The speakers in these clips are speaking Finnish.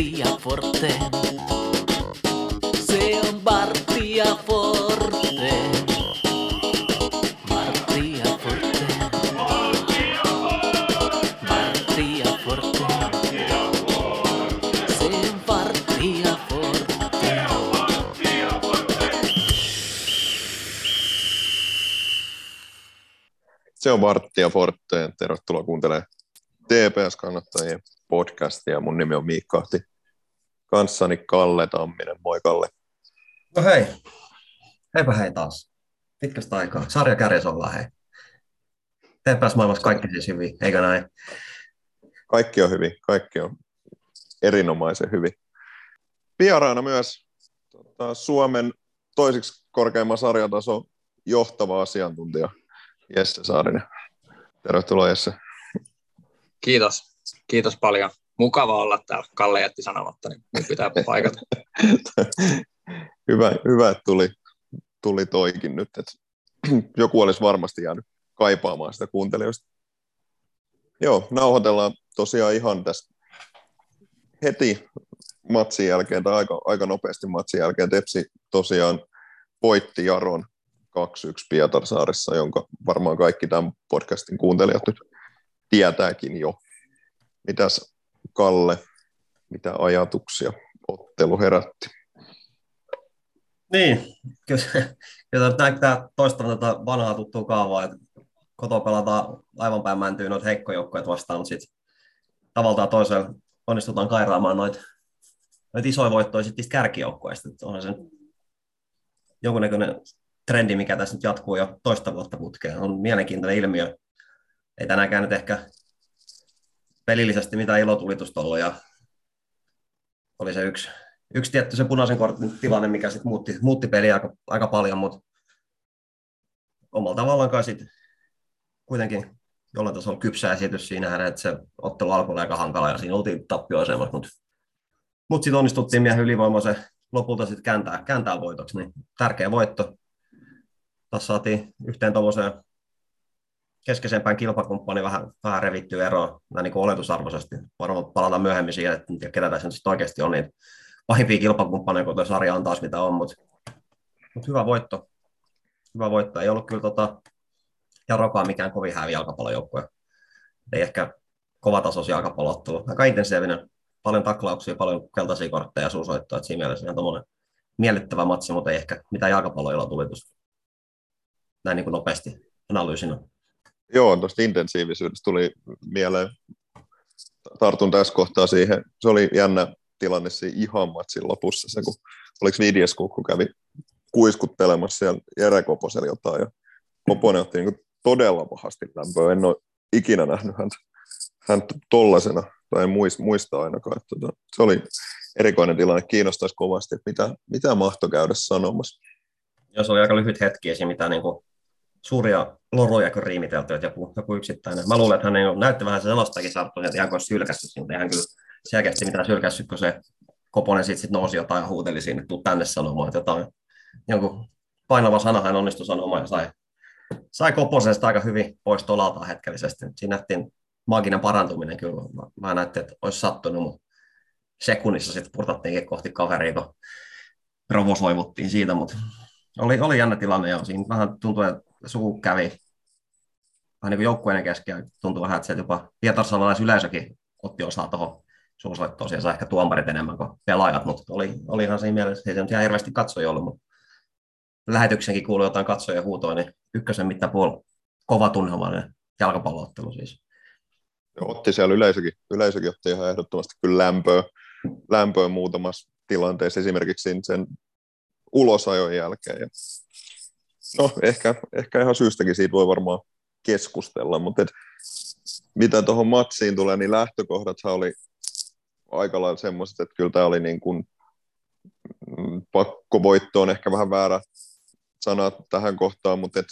Martti ja Forte. Se on Martti ja Forte. Martti ja Forte. Martti ja Forte. Se on Martti ja Forte. Se on Martti ja Forte. TPS-kannattajien podcastia. Mun nimi on Miikka Ahti. Kanssani Kalle Tamminen. Moi Kalle. No hei. Heipä hei taas. Pitkästä aikaa. Sarja kärjessä ollaan hei. TPS maailmassa kaikki siis hyvin, eikö näin? Kaikki on hyvin. Kaikki on erinomaisen hyvin. Vieraana myös tota, Suomen toiseksi korkeimman sarjatason johtava asiantuntija Jesse Saarinen. Tervetuloa Jesse. Kiitos. Kiitos paljon. Mukava olla täällä. Kalle jätti sanomatta, niin mun pitää paikata. hyvä, hyvä, että tuli, tuli toikin nyt. Että joku olisi varmasti jäänyt kaipaamaan sitä kuuntelijoista. Joo, nauhoitellaan tosiaan ihan tästä heti matsin jälkeen, tai aika, aika nopeasti matsin jälkeen. Tepsi tosiaan voitti Jaron 2-1 Pietarsaaressa, jonka varmaan kaikki tämän podcastin kuuntelijat nyt tietääkin jo. Mitäs Kalle, mitä ajatuksia ottelu herätti? Niin, kyllä, kyllä näyttää toistavan tätä vanhaa tuttua kaavaa, että koto pelataan aivan päin mäntyyn noita heikkojoukkoja vastaan, mutta sitten tavallaan toisella onnistutaan kairaamaan noita noit isoja voittoja sitten kärkijoukkoista. Onhan se jonkunnäköinen trendi, mikä tässä nyt jatkuu jo toista vuotta putkeen. On mielenkiintoinen ilmiö. Ei tänäänkään nyt ehkä pelillisesti mitään ilotulitusta ollut ja oli se yksi, yksi tietty se punaisen kortin tilanne, mikä sitten muutti, muutti peliä aika, aika paljon, mutta omalla tavallaan kai sitten kuitenkin jollain tasolla kypsä esitys siinä, että se ottelu alkoi aika hankala ja siinä oltiin tappioasemassa, mutta, mutta sitten onnistuttiin miehen ylivoimaisen lopulta sitten kääntää, kääntää voitoksi, niin tärkeä voitto. Tässä saatiin yhteen tuommoiseen keskeisempään kilpakumppani vähän, vähän revittyä eroa näin niin oletusarvoisesti. Varmaan palataan myöhemmin siihen, että ketä tässä nyt oikeasti on niin pahimpia kilpakumppaneja, kun tuo sarja on taas mitä on, mutta, mutta hyvä voitto. Hyvä voitto. Ei ollut kyllä tota, Jarokaan mikään kovin hävi jalkapallojoukkue. Ei ehkä kovatasoisia jalkapallottelu. Aika intensiivinen. Paljon taklauksia, paljon keltaisia kortteja ja suusoittoja. Että siinä mielessä ihan tuommoinen miellyttävä matsi, mutta ei ehkä mitään jalkapalloilla tulitusta. Näin niin kuin nopeasti analyysinä. Joo, tuosta intensiivisyydestä tuli mieleen, tartun tässä kohtaa siihen, se oli jännä tilanne siinä ihan matsin lopussa, se kun, oliko Vidjesku, kun kävi kuiskuttelemassa siellä Jere Koposella jotain, ja Koponen otti niin todella pahasti lämpöä, en ole ikinä nähnyt häntä, häntä tollasena, tai en muista, ainakaan, että tota, se oli erikoinen tilanne, kiinnostaisi kovasti, että mitä, mitä mahto käydä sanomassa. Joo, se oli aika lyhyt hetki esim. mitä niin kuin suuria loruja kuin riimitelty, että joku, joku yksittäinen. Mä luulen, että hän ei näytti vähän sellastakin sarttua, että ihan kuin sylkässyt mutta ihan kyllä selkeästi mitään sylkässyt, kun se Koponen sitten sit nousi jotain ja huuteli sinne, tuu tänne sanomaan, että jotain, jonkun painava sana hän onnistui sanomaan ja sai, sai Koposesta aika hyvin pois tolaltaan hetkellisesti. Siinä nähtiin maaginen parantuminen kyllä. Mä, mä näytin, että olisi sattunut, mutta sekunnissa sitten purtattiinkin kohti kaveria, kun provosoivuttiin siitä, mutta oli, oli jännä tilanne ja siinä vähän tuntui, että suu kävi vähän niin joukkueiden kesken ja tuntui vähän, että se jopa Pietarsalalaisyleisökin otti osaa tuohon. Siellä sai ehkä tuomarit enemmän kuin pelaajat, mutta oli, oli ihan siinä mielessä, ei se nyt ihan hirveästi katsoja ollut, mutta lähetyksenkin kuului jotain katsoja huutoa, niin ykkösen mittapuoli kova tunnelmainen jalkapalloottelu siis. Otti siellä yleisökin, yleisökin otti ihan ehdottomasti kyllä lämpöä, lämpöä muutamassa tilanteessa, esimerkiksi sen ulosajon jälkeen. Ja no ehkä, ehkä ihan syystäkin siitä voi varmaan keskustella, mutta et, mitä tuohon matsiin tulee, niin lähtökohdathan oli aika lailla semmoiset, että kyllä tämä oli niin kuin, mm, pakkovoitto on ehkä vähän väärä sana tähän kohtaan, mutta et,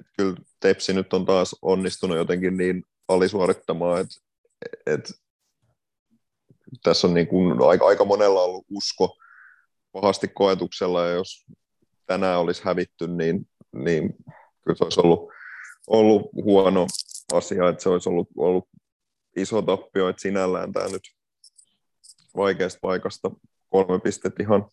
et kyllä Tepsi nyt on taas onnistunut jotenkin niin alisuorittamaan, että et, tässä on niin kuin aika, aika monella ollut usko pahasti koetuksella, ja jos tänään olisi hävitty, niin, niin kyllä se olisi ollut, ollut huono asia, että se olisi ollut, ollut iso tappio, että sinällään tämä nyt vaikeasta paikasta. Kolme pistettä ihan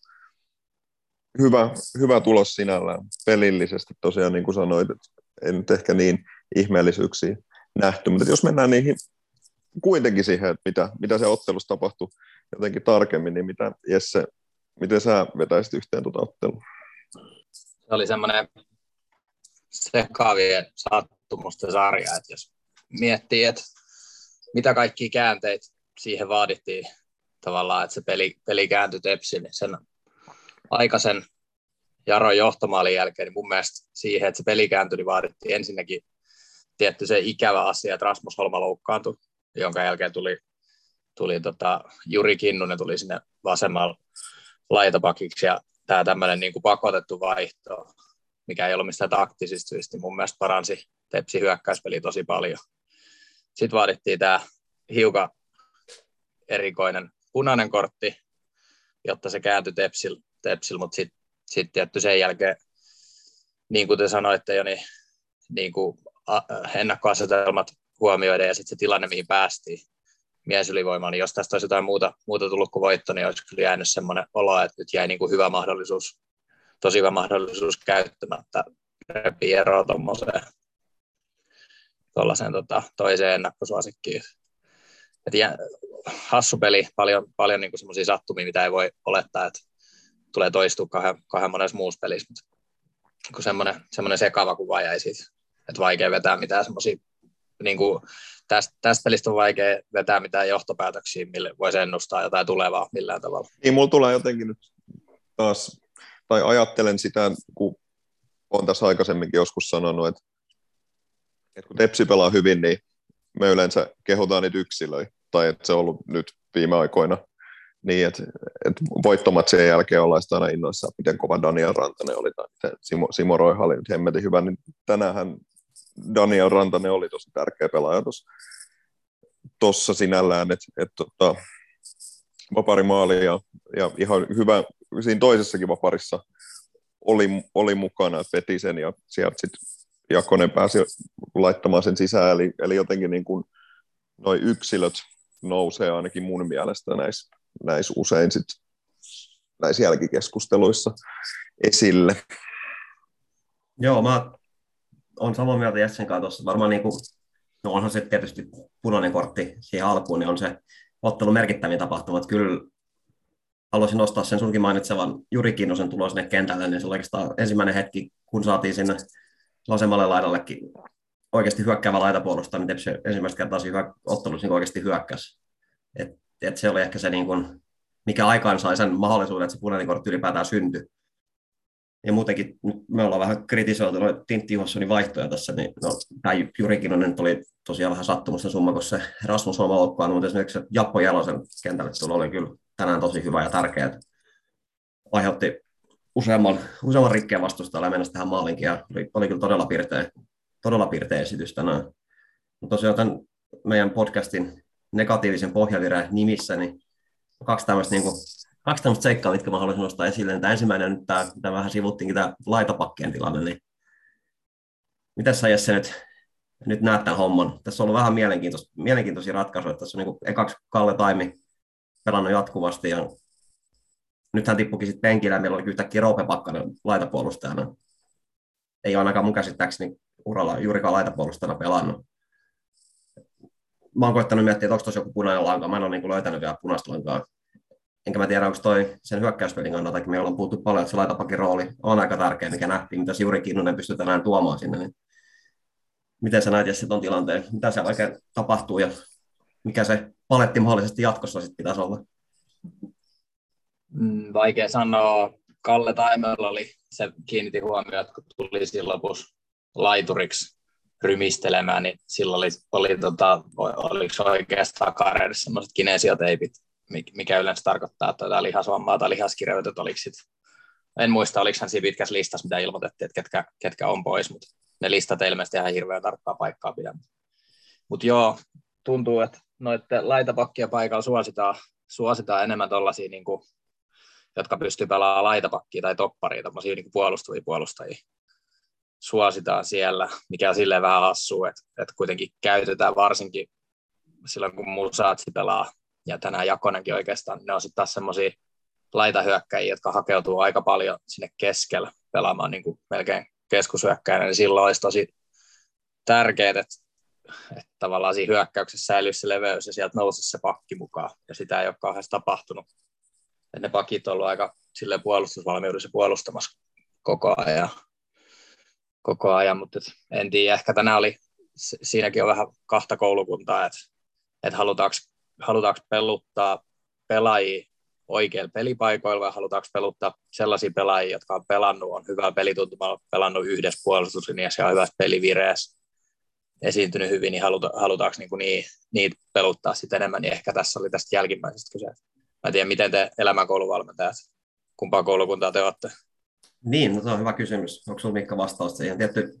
hyvä, hyvä tulos sinällään pelillisesti tosiaan, niin kuin sanoit, että ei nyt ehkä niin ihmeellisyyksiä nähty, mutta jos mennään niihin kuitenkin siihen, että mitä, mitä se ottelussa tapahtui jotenkin tarkemmin, niin mitä Jesse, miten sä vetäisit yhteen tuota ottelua? Se oli semmoinen sekaavien sattumusten sarja, että jos miettii, että mitä kaikki käänteitä siihen vaadittiin tavallaan, että se peli, peli kääntyi tepsi, niin sen aikaisen Jaron johtomaalin jälkeen, niin mun mielestä siihen, että se peli kääntyi, niin vaadittiin ensinnäkin tietty se ikävä asia, että Rasmus Holma loukkaantui, jonka jälkeen tuli, tuli tota, Juri Kinnunen tuli sinne vasemmalle laitapakiksi ja tämä tämmöinen niin pakotettu vaihto, mikä ei ollut mistään taktisista syistä, niin mun mielestä paransi Tepsi hyökkäyspeli tosi paljon. Sitten vaadittiin tämä hiukan erikoinen punainen kortti, jotta se kääntyi Tepsil, tepsil mutta sitten sit tietty sen jälkeen, niin kuin te sanoitte jo, niin, niin kuin ennakkoasetelmat huomioiden ja sitten se tilanne, mihin päästiin miesylivoimaan, niin jos tästä olisi jotain muuta, muuta tullut kuin voitto, niin olisi kyllä jäänyt semmoinen olo, että nyt jäi niin kuin hyvä mahdollisuus, tosi hyvä mahdollisuus käyttämättä repii eroa tuommoiseen tuollaiseen tota, toiseen ennakkosuosikkiin. Et jä, hassu peli, paljon, paljon niin semmoisia sattumia, mitä ei voi olettaa, että tulee toistua kahden, kahden monessa muussa pelissä, mutta kun semmoinen, semmoinen sekava kuva jäi siitä, että vaikea vetää mitään semmoisia, niin kuin tästä, tästä pelistä on vaikea vetää mitään johtopäätöksiä, mille voisi ennustaa jotain tulevaa millään tavalla. Niin, mulla tulee jotenkin nyt taas, tai ajattelen sitä, kun olen tässä aikaisemminkin joskus sanonut, että, että kun Tepsi pelaa hyvin, niin me yleensä kehotaan niitä yksilöitä, tai että se on ollut nyt viime aikoina niin, että, että voittomatsien jälkeen ollaan sitä aina innoissaan, miten kova Daniel Rantanen oli, tai Simo, Simo Roiha oli nyt hemmetin hyvä, niin tänään Daniel Rantanen oli tosi tärkeä pelaaja tuossa sinällään, että, että tota, vapari maali ja, ja ihan hyvä, siinä toisessakin vaparissa oli, oli mukana, että veti sen ja sieltä sitten Jakonen pääsi laittamaan sen sisään, eli, eli jotenkin niin kuin noi yksilöt nousee ainakin mun mielestä näissä, näissä usein sit, näissä jälkikeskusteluissa esille. Joo, mä on samaa mieltä Jessen kanssa tuossa. Varmaan niin kuin, no onhan se tietysti punainen kortti siihen alkuun, niin on se ottelu merkittävin tapahtuma. Kyllä haluaisin nostaa sen sunkin mainitsevan Juri Kinnosen tulo sinne kentälle, niin se oli oikeastaan ensimmäinen hetki, kun saatiin sinne vasemmalle laidallekin oikeasti hyökkäävä laitapuolustaja, niin se ensimmäistä kertaa siinä ottelussa niin oikeasti hyökkäsi. Et, et se oli ehkä se, niin kuin, mikä aikaan sai sen mahdollisuuden, että se punainen kortti ylipäätään syntyi ja muutenkin me ollaan vähän kritisoitu noita Tintti Johanssonin vaihtoja tässä, niin no, tämä Juri Kinnunen oli tosiaan vähän sattumusta summa, kun se Rasmus Holma loukkaantui, mutta esimerkiksi Jappo Jalosen kentälle tulo oli kyllä tänään tosi hyvä ja tärkeä, aiheutti useamman, useamman rikkeen vastustajalle ja mennä tähän maalinkin, ja oli, oli kyllä todella pirteä, todella pirteä esitys tänään. Mutta tosiaan tämän meidän podcastin negatiivisen pohjavireen nimissä, niin kaksi tämmöistä niin kaksi tämmöistä seikkaa, mitkä mä haluaisin nostaa esille. Tämä ensimmäinen on tämä, mitä vähän sivuttiinkin, tämä laitapakkien tilanne. Niin miten sä Jesse nyt, nyt näet tämän homman? Tässä on ollut vähän mielenkiintoisia, mielenkiintoisia ratkaisuja. Tässä on niin ekaksi Kalle Taimi pelannut jatkuvasti ja nyt hän tippukin sitten penkillä ja meillä oli yhtäkkiä Roope Pakkanen laitapuolustajana. Ei ainakaan mun käsittääkseni uralla juurikaan laitapuolustajana pelannut. Mä oon koettanut miettiä, että onko tuossa joku punainen lanka. Mä en ole niin löytänyt vielä punaista lankaa enkä mä tiedä, onko toi sen hyökkäyspelin kannalta, me ollaan puhuttu paljon, että se laitapakin rooli on aika tärkeä, mikä nähtiin, mitä Juri Kinnunen pystyy tänään tuomaan sinne. Niin miten sä näet Jesse tuon tilanteen? Mitä siellä oikein tapahtuu ja mikä se paletti mahdollisesti jatkossa sitten pitäisi olla? Mm, vaikea sanoa. Kalle Taimella oli, se kiinnitti huomioon, että kun tuli siinä lopussa laituriksi rymistelemään, niin silloin oli, oli tota, oliko oikeastaan kareidessa semmoiset kinesioteipit mikä yleensä tarkoittaa, jotain lihasvammaa tai lihaskirjoitet oliko sit, en muista, oliko hän siinä pitkässä listassa, mitä ilmoitettiin, että ketkä, ketkä on pois, mutta ne listat ilmeisesti ihan hirveän tarkkaa paikkaa pidä. Mutta joo, tuntuu, että noiden laitapakkia paikalla suositaan, suositaan enemmän tuollaisia, niin jotka pystyy pelaamaan laitapakkia tai topparia, tämmöisiä niin puolustuvia puolustajia suositaan siellä, mikä on silleen vähän hassua, että, että kuitenkin käytetään varsinkin silloin, kun Musaatsi pelaa ja tänään Jakonenkin oikeastaan, ne on sitten taas semmoisia laitahyökkäjiä, jotka hakeutuu aika paljon sinne keskellä pelaamaan niin kuin melkein keskushyökkäjänä, niin silloin olisi tosi tärkeää, että, että tavallaan siinä hyökkäyksessä säilyisi se leveys ja sieltä nousisi se pakki mukaan, ja sitä ei ole kauheasti tapahtunut. Et ne pakit on ollut aika silleen puolustusvalmiudessa puolustamassa koko ajan, koko ajan mutta en tiedä, ehkä tänään oli, siinäkin on vähän kahta koulukuntaa, että, että halutaanko, halutaanko peluttaa pelaajia oikeilla pelipaikoilla vai halutaanko peluttaa sellaisia pelaajia, jotka on pelannut, on hyvä pelituntumalla, pelannut yhdessä puolustuslinjassa ja hyvässä pelivireessä, esiintynyt hyvin, niin haluta, halutaanko niin, niitä peluttaa sitten enemmän, niin ehkä tässä oli tästä jälkimmäisestä kyse. Mä en tiedä, miten te elämänkouluvalmentajat, kumpaa koulukuntaa te olette? Niin, no se on hyvä kysymys. Onko sinulla Mikka vastaus siihen? Tietty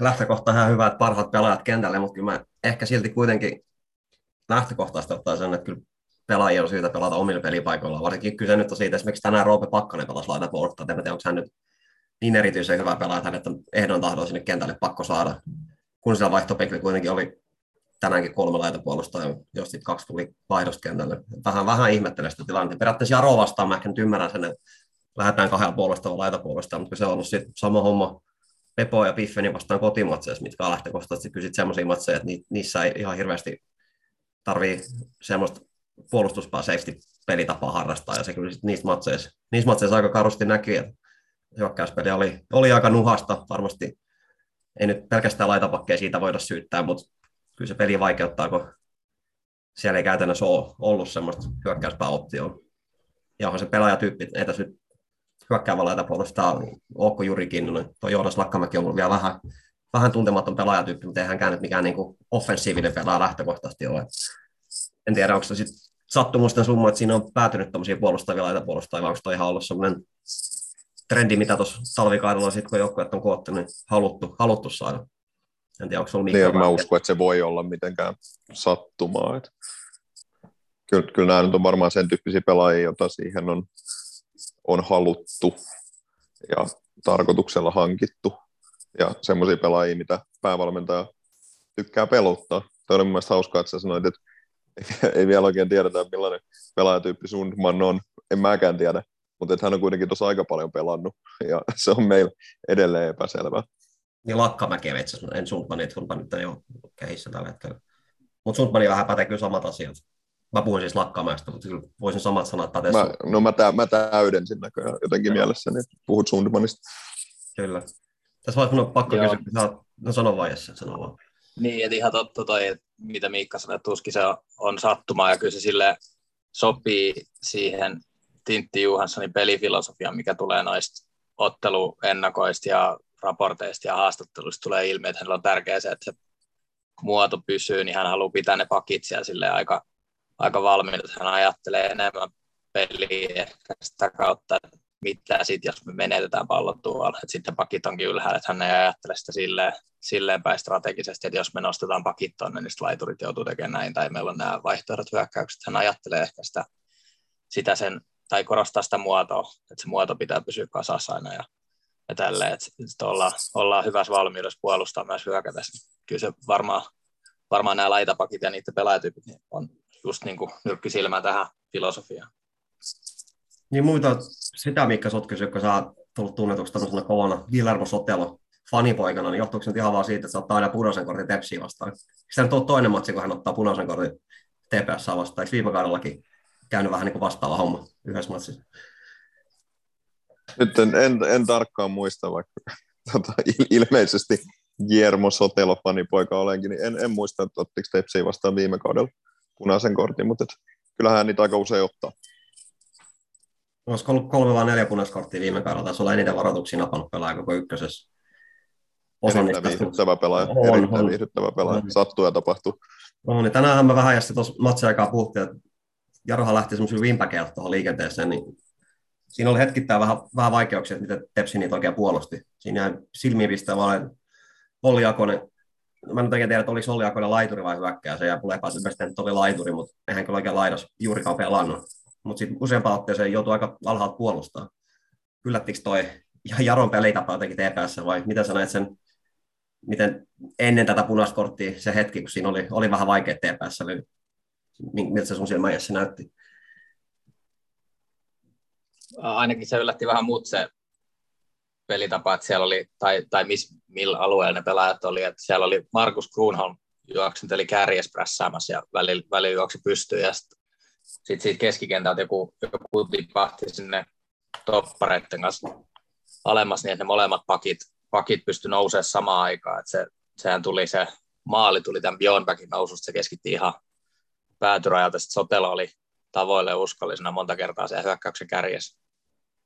lähtökohta ihan hyvä, että parhaat pelaajat kentälle, mutta kyllä mä ehkä silti kuitenkin lähtökohtaisesti ottaa sen, että kyllä pelaajia on syytä pelata omilla pelipaikoilla. Varsinkin kyse nyt on siitä, esimerkiksi tänään Roope Pakkanen pelasi laita puolustaa. En tiedä, onko hän nyt niin erityisen hyvä pelaaja, että hänet on ehdon tahdon sinne kentälle pakko saada. Kun siellä vaihtopekli kuitenkin oli tänäänkin kolme laitapuolustajaa, jos sitten kaksi tuli vaihdosta kentälle. Vähän, vähän ihmettelen sitä tilannetta. Periaatteessa Jaro vastaan mä ehkä nyt ymmärrän sen, että lähdetään kahdella puolustalla laitapuolesta, mutta se on ollut sitten sama homma Pepo ja Piffeni vastaan kotimatseissa, mitkä on lähtökohtaisesti kyllä semmoisia matseja, että niissä ei ihan hirveästi tarvii semmoista puolustuspääseisesti pelitapaa harrastaa, ja se kyllä niissä matseissa, niissä matseissa aika karusti näkyy, että hyökkäyspeli oli, oli aika nuhasta, varmasti ei nyt pelkästään laitapakkeja siitä voida syyttää, mutta kyllä se peli vaikeuttaa, kun siellä ei käytännössä ole ollut semmoista hyökkäyspääoptioa. Ja onhan se pelaajatyyppi, tässä nyt hyökkäävä laitapuolustaa Ookko Jurikin, no tuo Joonas Lakkamäki on vielä vähän, vähän tuntematon pelaajatyyppi, mutta ei hänkään nyt mikään niin kuin offensiivinen pelaaja lähtökohtaisesti ole. En tiedä, onko se sitten sattumusten summa, että siinä on päätynyt tämmöisiä puolustavia laitapuolustajia, vai onko toi ihan ollut semmoinen trendi, mitä tuossa talvikaudella sitten, kun joukkueet on koottu, niin haluttu, haluttu saada. En tiedä, onko se ollut niin, mä uskon, että se voi olla mitenkään sattumaa. Että kyllä, kyllä nämä nyt on varmaan sen tyyppisiä pelaajia, joita siihen on, on haluttu ja tarkoituksella hankittu. Ja semmoisia pelaajia, mitä päävalmentaja tykkää peluttaa. Tämä oli mielestäni hauskaa, että sä sanoit, että ei vielä oikein tiedetä, millainen pelaajatyyppi Sundman on. En mäkään tiedä, mutta hän on kuitenkin tuossa aika paljon pelannut, ja se on meillä edelleen epäselvä. Niin Lakkamäki itse asiassa, en Sundmani, Sundman nyt ei ole kehissä tällä hetkellä. Mutta Sundmani vähän pätee kyllä samat asiat. Mä puhuin siis Lakkamäestä, mutta kyllä voisin samat sanat pätee. Mä, no mä, tä, mä täydensin näköjään jotenkin Joo. mielessäni, että puhut Sundmanista. Kyllä. Tässä vaiheessa mun on pakko Joo. kysyä, no sano vaan, jos sano vaan. Niin, että ihan totta toi, että mitä Miikka sanoi, että tuskin se on, on sattumaa ja kyllä se sille sopii siihen Tintti Juhanssonin pelifilosofiaan, mikä tulee noista otteluennakoista ja raporteista ja haastatteluista tulee ilmi, että hänellä on tärkeää se, että se muoto pysyy, niin hän haluaa pitää ne pakit siellä sille aika, aika valmiina, että hän ajattelee enemmän peliä ehkä sitä kautta, että mitä sitten, jos me menetetään pallon tuolla, että sitten pakit onkin ylhäällä, että hän ei ajattele sitä silleen, silleen päin strategisesti, että jos me nostetaan pakit tonne, niin laiturit joutuu tekemään näin, tai meillä on nämä vaihtoehdot hyökkäykset, hän ajattelee ehkä sitä, sitä sen, tai korostaa sitä muotoa, että se muoto pitää pysyä kasassa aina ja, ja tälleen, että sitten ollaan, hyvässä valmiudessa puolustaa myös hyökätässä. Kyllä se varmaan, varmaan nämä laitapakit ja niiden pelaajatyypit niin on just niin kuin nyrkkisilmä tähän filosofiaan. Niin muita sitä, mikä sotkesi, joka saa tullut tunnetuksi tämmöisenä kovana Guillermo Sotelo fanipoikana, niin johtuuko se nyt ihan vaan siitä, että se ottaa aina punaisen kortin Tepsiä vastaan? Se nyt on toinen matsi, kun hän ottaa punaisen kortin TPS vastaan. Eikö viime kaudellakin käynyt vähän niin kuin vastaava homma yhdessä matsissa? Nyt en, en, en tarkkaan muista, vaikka tota, ilmeisesti Guillermo Sotelo fanipoika olenkin, niin en, en muista, että ottiko Tepsiä vastaan viime kaudella punaisen kortin, mutta et, kyllähän niitä aika usein ottaa. Olisiko ollut kolme vai neljä punaiskorttia viime kaudella? Taisi olla eniten varoituksia napannut pelaaja koko ykkösessä. Erittäin viihdyttävä pelaaja. On, erittäin on. viihdyttävä pelaaja. On. Sattuu ja tapahtuu. On, niin tänään me vähän jästi tuossa matsia puhuttiin, että Jarohan lähti semmoisella vimpäkeellä tuohon liikenteeseen, niin siinä oli hetkittäin vähän, vähän vaikeuksia, että miten Tepsi niitä oikein puolusti. Siinä jäi silmiin pistää vaan Olli Akonen, mä en tiedä, että oliko Olli Akonen laituri vai hyökkää, se jää mulle epäselvästi, että oli laituri, mutta eihän kyllä oikein laidas juurikaan pelannut mutta sitten useampaan otteeseen joutuu aika alhaalta puolustaa. Yllättikö toi Jaron pelitapa jotenkin TPS vai mitä sä näet sen, miten ennen tätä punaista korttia se hetki, kun siinä oli, oli vähän vaikea TPS, niin miltä se sun silmäjässä näytti? Ainakin se yllätti vähän muut se pelitapa, että siellä oli, tai, tai miss, millä alueella ne pelaajat oli, että siellä oli Markus Grunholm juoksenteli kärjes prässäämässä ja välillä, välillä juoksi pystyyn ja sitten sit siitä keskikentältä joku, joku tipahti sinne toppareiden kanssa alemmas niin, että ne molemmat pakit, pakit pysty nousemaan samaan aikaan. Että se, sehän tuli se maali tuli tämän Bjornbackin noususta, se keskitti ihan päätyrajalta, sitten Sotelo oli tavoille uskollisena monta kertaa se hyökkäyksen kärjes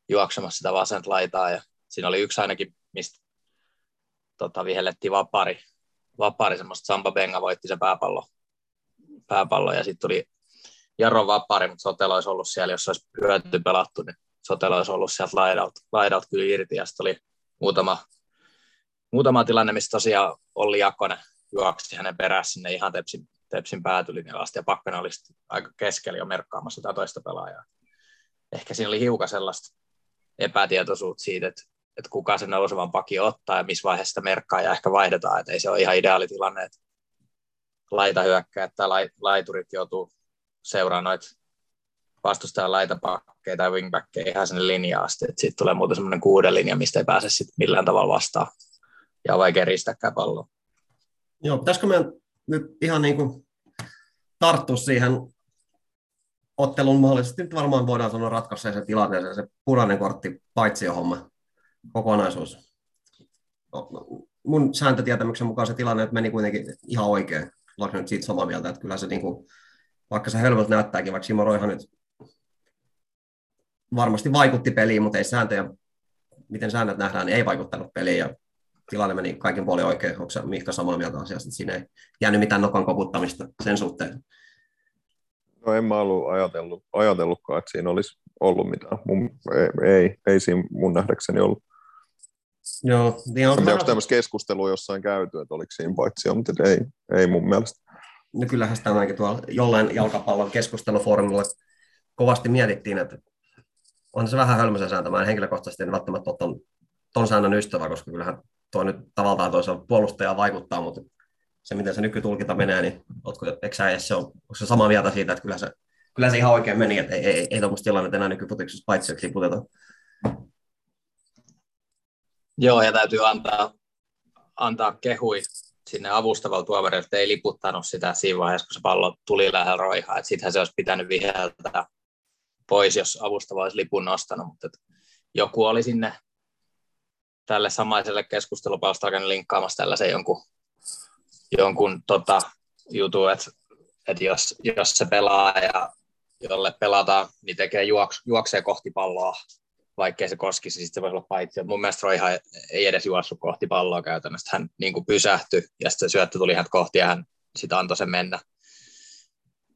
juoksemassa sitä vasenta laitaa. Ja siinä oli yksi ainakin, mistä tota, vihellettiin vapari, vapari. Semmoista Samba Benga voitti se pääpallo, pääpallo ja sitten tuli Jarro vapari, mutta Sotelo olisi ollut siellä, jos olisi hyöty pelattu, niin Sotelo olisi ollut sieltä laidalta, laidalta kyllä irti. Ja sitten oli muutama, muutama tilanne, missä tosiaan Olli Jakonen juoksi hänen perässä sinne ihan Tepsin, tepsin päätylinjalla asti ja Pakkanen oli aika keskellä jo merkkaamassa tätä toista pelaajaa. Ehkä siinä oli hiukan sellaista epätietoisuutta siitä, että, että kuka se nousevan paki ottaa ja missä vaiheessa sitä merkkaa ja ehkä vaihdetaan, että ei se ole ihan ideaali tilanne, että laita hyökkää tai laiturit joutuu seuraamaan noita vastustajan laitapakkeja tai wingbackeja ihan sinne linjaan asti, siitä tulee muuten semmoinen kuuden linja, mistä ei pääse sitten millään tavalla vastaan ja on vaikea riistäkään palloa. Joo, pitäisikö meidän nyt ihan niin kuin tarttua siihen ottelun mahdollisesti, nyt varmaan voidaan sanoa ratkaista se tilanteeseen, se punainen kortti paitsi homma, kokonaisuus. No, no, mun sääntötietämyksen mukaan se tilanne meni kuitenkin ihan oikein. Oletko nyt siitä samaa mieltä, että kyllä se niin kuin, vaikka se hölmöltä näyttääkin, vaikka Simo Roihan nyt varmasti vaikutti peliin, mutta ei sääntöjä, miten säännöt nähdään, niin ei vaikuttanut peliin. Ja tilanne meni kaiken puolin oikein. Onko se Mihka samaa mieltä asiasta, että siinä ei jäänyt mitään nokan koputtamista sen suhteen? No en mä ollut ajatellut, ajatellutkaan, että siinä olisi ollut mitään. Mun, ei, ei, ei siinä mun nähdäkseni ollut. Joo, niin on onko tämmöistä keskustelua jossain käyty, että oliko siinä paitsi, mutta ei, ei mun mielestä. No kyllähän sitä ainakin tuolla jollain jalkapallon keskustelufoorumilla kovasti mietittiin, että on se vähän hölmöisen sääntö. Mä en henkilökohtaisesti en välttämättä ole ton, ton säännön ystävä, koska kyllähän tuo nyt tavallaan toisella puolustaja vaikuttaa, mutta se, miten se nykytulkinta menee, niin ootko, sä se on, onko se samaa mieltä siitä, että kyllä se, kyllä se ihan oikein meni, että ei, ei, ei tuommoista tilannetta enää nykyputiksessa paitsi liputeta. Joo, ja täytyy antaa, antaa kehui sinne avustavalle tuomarille, että ei liputtanut sitä siinä vaiheessa, kun se pallo tuli lähellä roihaa. Sittenhän se olisi pitänyt viheltää pois, jos avustava olisi lipun nostanut, mutta joku oli sinne tälle samaiselle keskustelupalstalle linkkaamassa tällaisen jonkun, jonkun tota, jutun, että, että jos, jos se pelaa ja jolle pelataan, niin tekee juoksu, juoksee kohti palloa, vaikkei se koskisi, niin sitten se voisi olla paitsi. Mun mielestä Roiha ei edes juossut kohti palloa käytännössä. Hän niin kuin pysähtyi ja sitten se syöttö tuli hän kohti ja hän sitä antoi sen mennä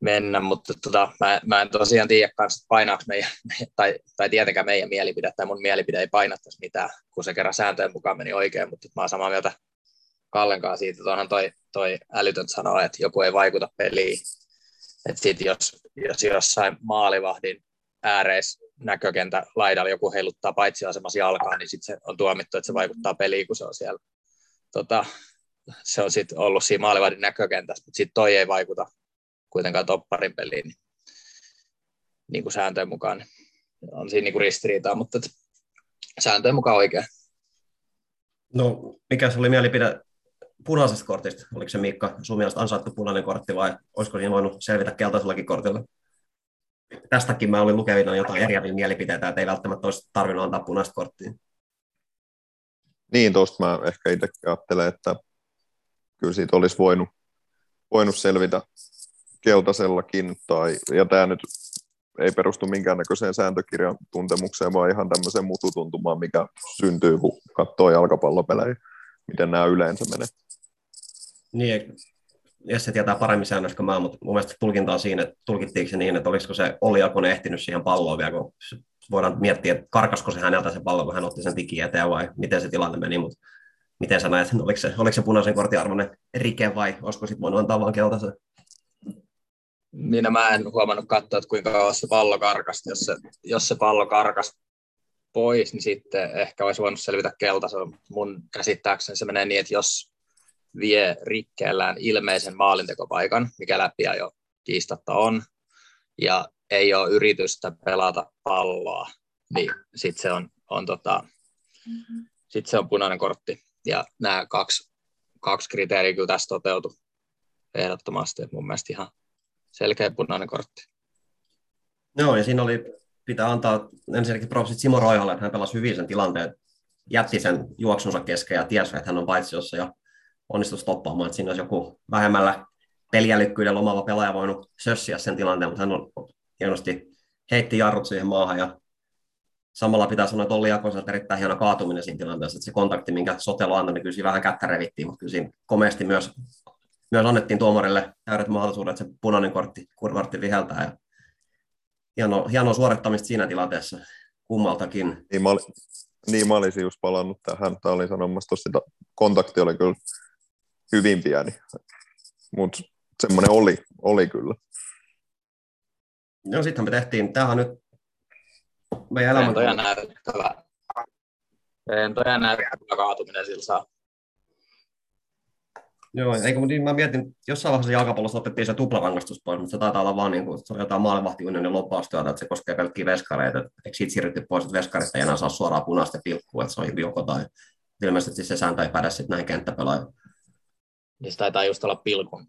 mennä, mutta tota, mä, mä en tosiaan tiedä kanssa, painaako meidän, tai, tai tietenkään meidän mielipide, tai mun mielipide ei painattaisi mitään, kun se kerran sääntöjen mukaan meni oikein, mutta mä oon samaa mieltä Kallenkaan siitä, että onhan toi, toi älytön sanoa, että joku ei vaikuta peliin. Että sit jos, jos jossain maalivahdin ääreis näkökentä laidalla joku heiluttaa paitsi asemassa jalkaa, niin sitten se on tuomittu, että se vaikuttaa peliin, kun se on siellä. Tota, se on sitten ollut siinä maalivahdin näkökentässä, mutta sitten toi ei vaikuta kuitenkaan topparin peliin, niin, niin kuin sääntöjen mukaan niin on siinä niin kuin ristiriitaa, mutta sääntöjen mukaan oikein. No, mikä se oli mielipide punaisesta kortista? Oliko se Miikka sun mielestä ansaittu punainen kortti vai olisiko siinä voinut selvitä keltaisellakin kortilla? Tästäkin mä olin lukevina jotain eriäviä mielipiteitä, että ei välttämättä olisi tarvinnut antaa punaista korttia. Niin, tuosta mä ehkä itse ajattelen, että kyllä siitä olisi voinut, voinut selvitä keltaisellakin, tai, ja tämä nyt ei perustu minkäännäköiseen sääntökirjan tuntemukseen, vaan ihan tämmöiseen mututuntumaan, mikä syntyy, kun katsoo jalkapallopelejä, miten nämä yleensä menee. Niin, se tietää paremmin säännöistä kuin mä, mutta mun mielestä tulkinta on siinä, että tulkittiinko se niin, että olisiko se Olli Alkonen ehtinyt siihen palloon vielä, kun voidaan miettiä, että karkasko se häneltä se pallo, kun hän otti sen tikin eteen vai miten se tilanne meni, mutta miten sä näet, oliko se, oliko se punaisen kortin arvoinen rike vai olisiko sitten voinut antaa vaan keltaisen? Minä mä en huomannut katsoa, että kuinka kauan se pallo karkasti. Jos se, jos se pallo karkasti pois, niin sitten ehkä olisi voinut selvitä keltaisella. Mun käsittääkseni se menee niin, että jos vie rikkeellään ilmeisen maalintekopaikan, mikä läpi jo kiistatta on, ja ei ole yritystä pelata palloa, niin sitten se on, on, tota, sit se on punainen kortti. Ja nämä kaksi, kaksi kriteeriä kyllä tässä toteutui ehdottomasti. Mun mielestä ihan selkeä punainen kortti. Joo, ja siinä oli, pitää antaa ensinnäkin profit Simo Roihalle, että hän pelasi hyvin sen tilanteen, jätti sen juoksunsa kesken ja tiesi, että hän on paitsiossa ja onnistui stoppaamaan, että siinä olisi joku vähemmällä peliälykkyydellä omaava pelaaja voinut sössiä sen tilanteen, mutta hän on hienosti heitti jarrut siihen maahan ja samalla pitää sanoa, että Olli Jakoselta erittäin hieno kaatuminen siinä tilanteessa, että se kontakti, minkä Sotelo antoi, niin kyllä siinä vähän kättä revittiin, mutta kyllä siinä komeasti myös, myös annettiin tuomarille täydet mahdollisuudet, että se punainen kortti, kortti viheltää ja hieno, hienoa suorittamista siinä tilanteessa kummaltakin. Niin mä, oli, niin mä olisin just palannut tähän. Tämä oli sanomassa tuossa, kontakti oli kyllä hyvin pieni, mutta semmoinen oli, oli kyllä. No sittenhän me tehtiin, tämähän nyt meidän elämän... Rentoja näyttävä. Rentoja näyttävä kaatuminen sillä saa. Joo, eikö, mutta niin mä mietin, jossain vaiheessa jalkapallossa otettiin se tuplarangastus pois, mutta se taitaa olla vaan niin kuin, se on jotain maalivahtiunionin loppaustyötä, että se koskee pelkkiä veskareita, että eikö siitä siirrytty pois, että veskarista ei enää saa suoraan punaista pilkkua, että se on joko tai ilmeisesti se sääntö ei päde sitten näin kenttäpelaaja. Niin se taitaa just olla pilkun,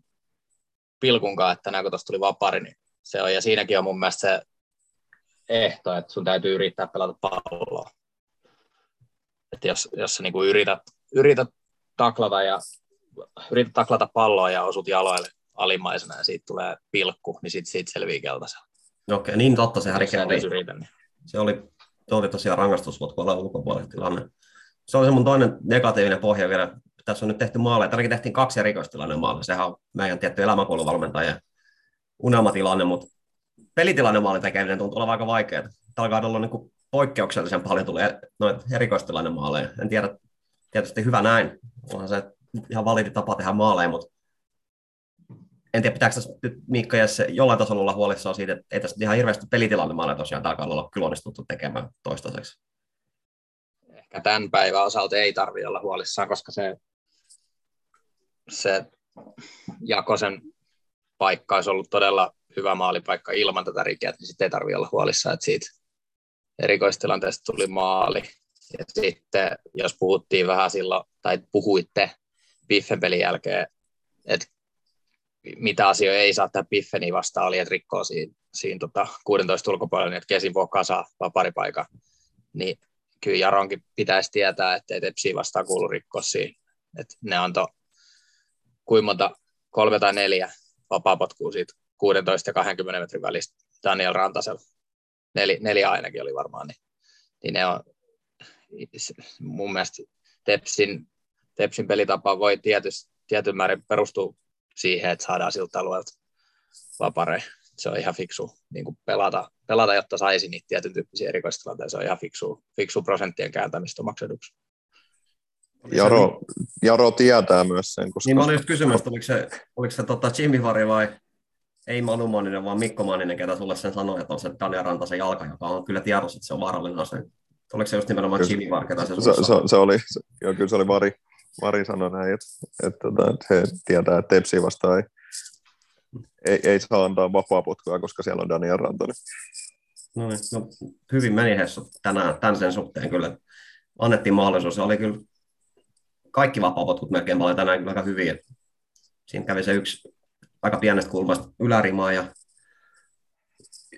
pilkunkaan, että näin kun tuosta tuli vapari, niin se on, ja siinäkin on mun mielestä se ehto, että sun täytyy yrittää pelata palloa. Että jos, jos sä niinku yrität, yrität taklata ja yrität taklata palloa ja osut jaloille alimaisena ja siitä tulee pilkku, niin sit siitä selviää keltaisella. Okei, niin totta, se oli. Yritän, niin. Se oli, se oli tosiaan rangaistusvotkoilla ulkopuolella tilanne. Se oli se mun toinen negatiivinen pohja vielä. Tässä on nyt tehty maaleja. Tälläkin tehtiin kaksi erikoistilanne maaleja. Sehän on meidän tietty elämänkouluvalmentaja unelmatilanne, mutta pelitilanne maalin tekeminen tuntuu olevan aika vaikeaa. Tämä alkaa olla niin poikkeuksellisen paljon tulee noita erikoistilanne maaleja. En tiedä, tietysti hyvä näin. Onhan se ihan validi tapa tehdä maaleja, mutta en tiedä, pitääkö tässä nyt Miikka Jesse jollain tasolla olla huolissaan siitä, että ei tässä ihan hirveästi pelitilanne maaleja tosiaan tällä olla kyllä onnistuttu tekemään toistaiseksi. Ehkä tämän päivän osalta ei tarvitse olla huolissaan, koska se, se Jakosen paikka olisi ollut todella hyvä maalipaikka ilman tätä rikeä, niin sitten ei tarvitse olla huolissaan, että siitä erikoistilanteesta tuli maali. Ja sitten jos puhuttiin vähän silloin, tai puhuitte Biffen pelin jälkeen, että mitä asioita ei saa tehdä Biffeni vastaan, oli, että rikkoo siinä, siinä tota 16 ulkopuolella, niin että Kesin voi kasa vaparipaikan. Niin kyllä Jaronkin pitäisi tietää, että ei Tepsi vastaan kuulu rikkoa siinä. Että ne antoi kuinka monta, kolme tai neljä vapaapotkua siitä 16 ja 20 metrin välistä Daniel Rantasella. Neli, neljä ainakin oli varmaan, niin, niin ne on mun mielestä Tepsin, Tepsin pelitapa voi tietysti, tietyn määrin perustua siihen, että saadaan siltä alueelta vapare. Se on ihan fiksu niin kuin pelata, pelata, jotta saisi niitä tietyn tyyppisiä erikoistilanteita. Se on ihan fiksu, fiksu prosenttien kääntämistä omaksi. Jaro, Jaro tietää myös sen. Koska... Niin mä olin just kysymässä, oliko se, oliko se tota Jimmy Vari vai ei Manu Manninen, vaan Mikko Manninen, ketä sulle sen sanoi, että on se Daniel Rantasen jalka, joka on kyllä tiedossa, että se on vaarallinen ase. Oliko se just nimenomaan kyllä, Jimmy Var, ketä se, se, se, se, oli, se, joo, kyllä se oli Vari, Vari sanoi näin, että, että, että, että he tietää, että Tepsi vastaan ei, ei, ei saa antaa vapaa potkua, koska siellä on Daniel Rantanen. No, niin, no hyvin meni Hessu tänään, tämän sen suhteen kyllä. Annettiin mahdollisuus. Se oli kyllä kaikki vapaapotkut melkein paljon tänään aika hyviä. Siinä kävi se yksi aika pienestä kulmasta ylärimaa ja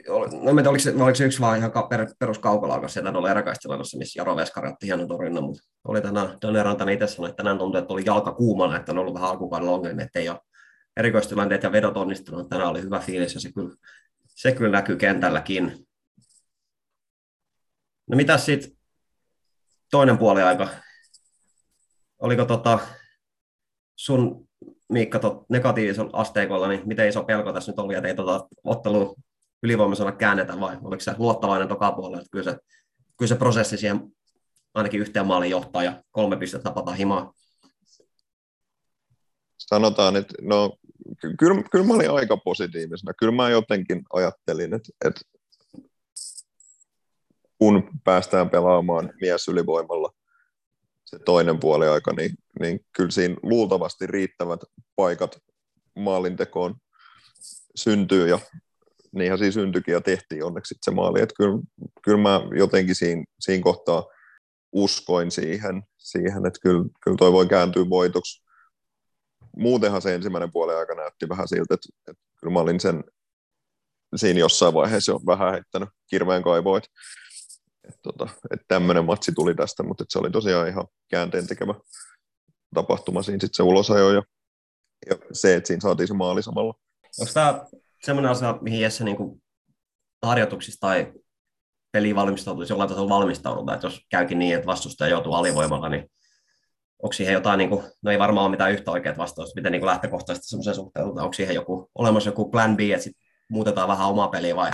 no en tiedä, oliko se, oliko se yksi vaan ihan per, peruskaukolaukas sieltä tuolla eräkaistilannossa, missä Jaro Veskari otti hienon torjunnan, mutta oli tänään, Daniel Rantanen itse sanoi, että tänään tuntui, että oli jalka kuumana, että on ollut vähän alkukaudella ongelmia, että ei ole erikoistilanteet ja vedot onnistunut, tänään oli hyvä fiilis ja se kyllä, se kyllä näkyy kentälläkin. No mitä sitten toinen puoli aika? Oliko tota sun Miikka tot, negatiivisella asteikolla, niin miten iso pelko tässä nyt oli, että ei tota ottelu ylivoimaisella käännetä vai oliko se luottavainen toka puolella, että kyllä se, kyllä se prosessi siihen ainakin yhteen maaliin johtaa ja kolme pistettä tapataan himaa. Sanotaan, että no, kyllä, kyllä mä olin aika positiivisena. Kyllä mä jotenkin ajattelin, että, että kun päästään pelaamaan mies ylivoimalla se toinen puoli aika, niin, niin kyllä siinä luultavasti riittävät paikat maalintekoon syntyy ja niinhän siinä syntyikin ja tehtiin onneksi se maali. Että kyllä, kyllä mä jotenkin siinä, siinä kohtaa uskoin siihen, siihen että kyllä, kyllä toi voi kääntyä voitoksi. Muutenhan se ensimmäinen puolen aika näytti vähän siltä, että, että kyllä mä olin sen siinä jossain vaiheessa jo vähän heittänyt kirveen kaivoa, että, että, tota, että tämmöinen matsi tuli tästä, mutta se oli tosiaan ihan käänteen tekevä tapahtuma siinä sitten se ulosajo ja, ja se, että siinä saatiin se maali samalla. Onko tämä semmoinen asia, mihin Jesse niin harjoituksissa tai peliin valmistautuisi jollain tasolla valmistauduta, että jos käykin niin, että vastustaja joutuu alivoimalla, niin onko siihen jotain, niin kuin, no ei varmaan ole mitään yhtä oikeat vastausta, miten niin lähtökohtaisesti semmoisen suhteutetaan, onko siihen joku, olemassa joku plan B, että sit muutetaan vähän omaa peliä vai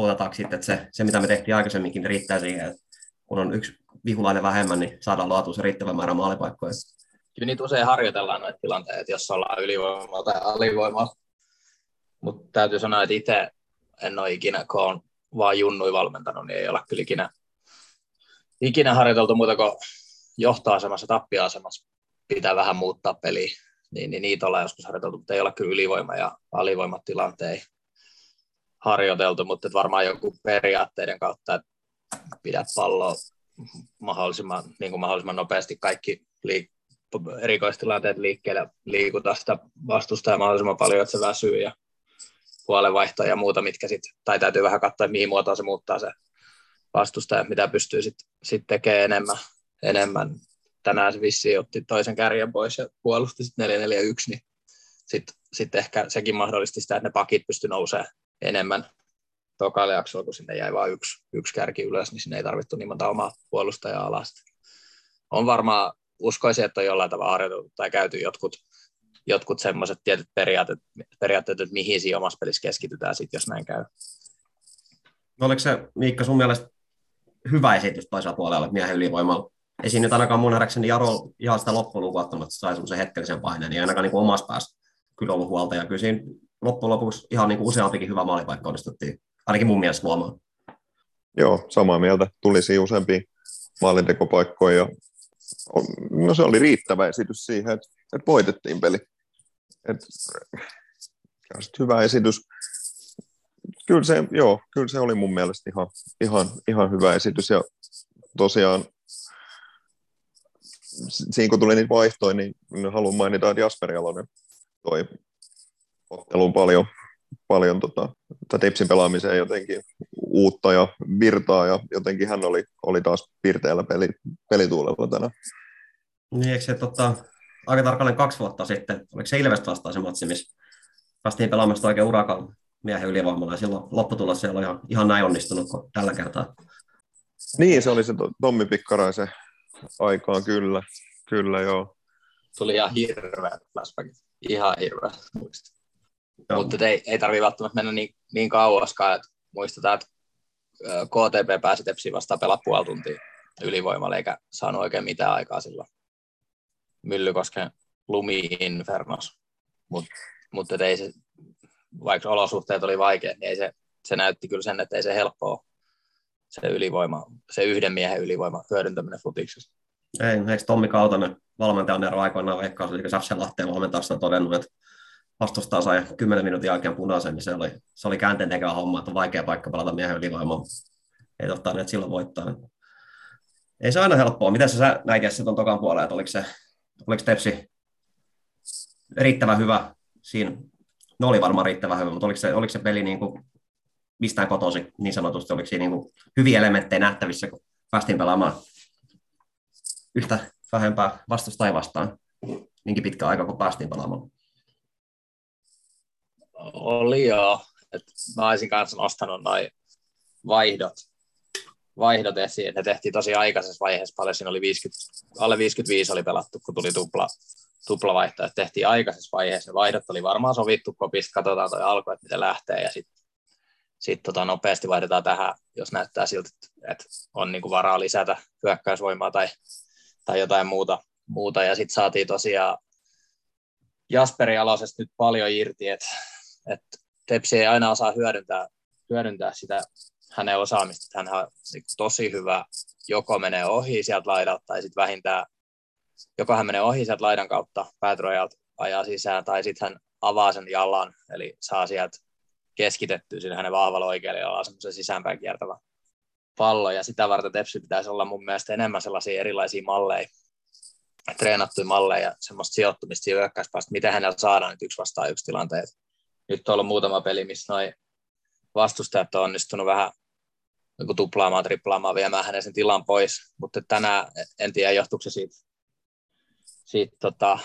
luotetaanko sitten, että se, se, mitä me tehtiin aikaisemminkin, riittää siihen, että kun on yksi vihulainen vähemmän, niin saadaan luotua se riittävän määrä maalipaikkoja. Kyllä niitä usein harjoitellaan noita tilanteita, jos ollaan ylivoimalla tai alivoimalla. Mutta täytyy sanoa, että itse en ole ikinä, kun on vaan junnui valmentanut, niin ei ole kyllä ikinä, ikinä harjoiteltu muuta kuin johtoasemassa, tappia-asemassa pitää vähän muuttaa peliä. Niin, niin niitä ollaan joskus harjoiteltu, mutta ei ole kyllä ylivoima- ja alivoimatilanteita harjoiteltu, mutta varmaan joku periaatteiden kautta, että pidät palloa mahdollisimman, niin kuin mahdollisimman nopeasti kaikki liik- erikoistilanteet liikkeelle, liikuta sitä vastustaa mahdollisimman paljon, että se väsyy ja puolenvaihtoa ja muuta, mitkä sit, tai täytyy vähän katsoa, mihin muotoon se muuttaa se vastustaja, mitä pystyy sitten sit tekemään enemmän, enemmän. Tänään se vissiin otti toisen kärjen pois ja puolusti sitten 4-4-1, niin sitten sit ehkä sekin mahdollisti sitä, että ne pakit pysty nousemaan enemmän tokalle jaksolla, kun sinne jäi vain yksi, yksi kärki ylös, niin sinne ei tarvittu niin monta omaa puolustajaa alas. On varmaan, uskoisin, että on jollain tavalla harjoiteltu tai käyty jotkut, jotkut semmoiset tietyt periaatteet, periaatteet, että mihin siinä omassa pelissä keskitytään sitten, jos näin käy. No oliko se, Miikka, sun mielestä hyvä esitys toisella puolella miehen ylivoimalla? Ei siinä nyt ainakaan mun nähdäkseni Jaro ihan sitä loppuluun että sai semmoisen hetkellisen paineen, niin ainakaan niin omassa päässä kyllä ollut huolta. Ja kyllä siinä loppujen lopuksi ihan niin kuin useampikin hyvä maalipaikka onnistuttiin, ainakin mun mielestä luomaan. Joo, samaa mieltä. Tuli siinä useampia maalintekopaikkoja ja no se oli riittävä esitys siihen, että, että voitettiin peli. Et, hyvä esitys. Kyllä se, joo, kyllä se oli mun mielestä ihan, ihan, ihan hyvä esitys ja tosiaan siinä kun tuli niitä vaihtoja, niin haluan mainita, että Jasper Jalonen toi otteluun paljon, paljon tota, Tepsin pelaamiseen jotenkin uutta ja virtaa ja jotenkin hän oli, oli taas pirteellä peli, pelituulella tänään. Niin, eikö se tota, aika tarkalleen kaksi vuotta sitten, oliko se Ilves vastaan se matsi, missä päästiin pelaamasta oikein urakan miehen ylivoimalla ja silloin lopputulos se oli ihan, ihan näin onnistunut kuin tällä kertaa. Niin, se oli se Tommi Pikkaraisen aikaan, kyllä. Kyllä, joo. Tuli ihan hirveä flashback. Ihan hirveä muista. Mutta ei, ei tarvitse välttämättä mennä niin, niin kauaskaan, että muistetaan, että KTP pääsi Tepsiin vastaan pelaa puoli tuntia ylivoimalla, eikä saanut oikein mitään aikaa silloin. Myllykosken lumi-infernos. Mutta mut ei se, vaikka olosuhteet oli vaikeat, niin ei se, se näytti kyllä sen, että ei se helppoa se ylivoima, se yhden miehen ylivoima hyödyntäminen futiksessa. Ei, eikö Tommi Kautanen valmentajan ero aikoinaan veikkaus, eli Safsen Lahteen valmentajasta todennut, että vastustaa sai 10 minuutin jälkeen punaisen, niin se oli, se oli käänteen tekevä homma, että on vaikea paikka pelata miehen ylivoimaan. Ei totta, että silloin voittaa. Ei se aina helppoa. Miten sä näit se tuon tokan puolella, että oliko, se, oliko Tepsi riittävän hyvä siinä? No oli varmaan riittävän hyvä, mutta oliko se, oliko se peli niin kuin mistään kotosi niin sanotusti? Oliko siinä niin kuin hyviä elementtejä nähtävissä, kun päästiin pelaamaan yhtä vähempää vastustajia vastaan niinkin pitkä aika, kun päästiin pelaamaan? Oli joo. Et mä olisin kanssa nostanut noin vaihdot, vaihdot esiin. Ne tehtiin tosi aikaisessa vaiheessa paljon. Siinä oli 50, alle 55 oli pelattu, kun tuli tupla, tupla vaihto. Et tehtiin aikaisessa vaiheessa. Ne vaihdot oli varmaan sovittu kopista. Katsotaan toi alku, että miten lähtee. Ja sitten sit tota nopeasti vaihdetaan tähän, jos näyttää siltä, että on niinku varaa lisätä hyökkäysvoimaa tai, tai jotain muuta. muuta. Ja sitten saatiin tosiaan Jasperi Alosesta nyt paljon irti, että että Tepsi ei aina osaa hyödyntää, hyödyntää sitä hänen osaamista. Hän on tosi hyvä, joko menee ohi sieltä laidalta tai sitten vähintään, joko hän menee ohi sieltä laidan kautta päätrojalta ajaa sisään tai sitten hän avaa sen jalan, eli saa sieltä keskitettyä sinne hänen vahvalla oikealle jalalla semmoisen sisäänpäin kiertävä pallo, ja sitä varten Tepsi pitäisi olla mun mielestä enemmän sellaisia erilaisia malleja, treenattuja malleja ja semmoista sijoittumista siinä hyökkäyspäästä, miten hänellä saadaan nyt yksi vastaan yksi tilanteet. Nyt on ollut muutama peli, missä noi vastustajat on onnistunut vähän niin tuplaamaan, triplaamaan, viemään hänen sen tilan pois, mutta tänään en tiedä, johtuuko se siitä, siitä tota,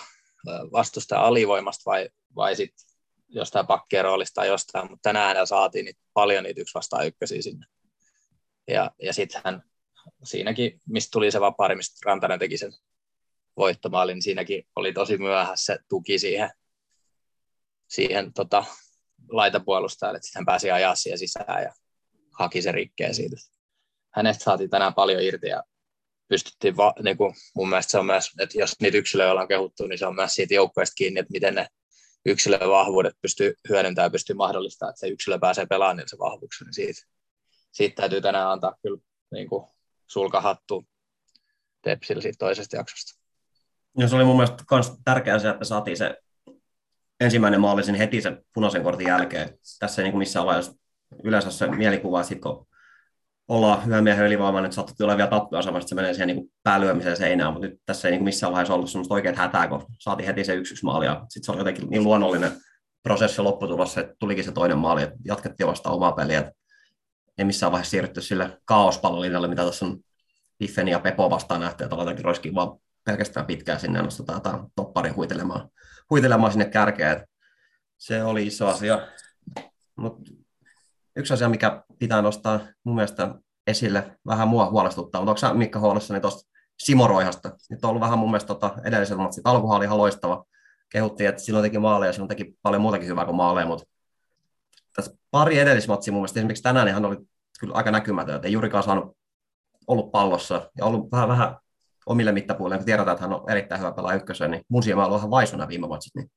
vastustajan alivoimasta vai, vai sitten jostain pakkien roolista tai jostain, mutta tänään hänellä saatiin niitä, paljon niitä yksi vastaan ykkösiä sinne. Ja, ja sitten hän siinäkin, mistä tuli se vapaari, mistä Rantanen teki sen voittomaalin, niin siinäkin oli tosi myöhässä tuki siihen, siihen tota, laitapuolustajalle, että hän pääsi ajaa siihen sisään ja haki se rikkeen siitä. Hänestä saatiin tänään paljon irti ja pystyttiin, va, niin kuin mun mielestä se on myös, että jos niitä yksilöjä ollaan kehuttu, niin se on myös siitä joukkueesta kiinni, että miten ne yksilön vahvuudet pystyy hyödyntämään ja pystyy mahdollistamaan, että se yksilö pääsee pelaamaan niin se vahvuuksia, niin siitä, siitä täytyy tänään antaa kyllä niin kuin sulkahattu Tepsillä siitä toisesta jaksosta. Ja se oli mun mielestä myös tärkeää se, että saatiin se ensimmäinen maali sen heti sen punaisen kortin jälkeen. Tässä ei niin kuin missään vaiheessa yleensä se mielikuva, sit kun ollaan hyvän miehen ylivoimainen, että saattoi olla vielä tappioasemasta, että se menee siihen niin päälyömiseen seinään, mutta nyt tässä ei niin kuin missään vaiheessa ollut semmoista oikeat hätää, kun saatiin heti se yksi yksi maali, ja sitten se oli jotenkin niin luonnollinen prosessi lopputulossa, että tulikin se toinen maali, että jatkettiin vasta omaa peliä, ei missään vaiheessa siirrytty sille kaospallolinjalle, mitä tässä on Biffen ja Pepo vastaan nähty, että aletaan roiskiin vaan pelkästään pitkään sinne ja nostetaan jotain topparia huitelemaan, huitelemaan sinne kärkeen. Se oli iso asia. Mutta yksi asia, mikä pitää nostaa mun mielestä esille, vähän mua huolestuttaa, mutta onko sä Mikka huolissani tuosta Simo Roihasta? Nyt on ollut vähän mun mielestä tota, edelliset matsit. Alkuhan oli ihan loistava. Kehuttiin, että silloin teki maaleja, silloin teki paljon muutakin hyvää kuin maaleja, mutta tässä pari edellismatsia mun mielestä, esimerkiksi tänään niin hän oli kyllä aika näkymätön, että ei juurikaan saanut ollut pallossa ja ollut vähän, vähän omille mittapuolille, kun tiedetään, että hän on erittäin hyvä pelaa ykkösen, niin mun silmä on ollut ihan vaisuna viime matsit, niin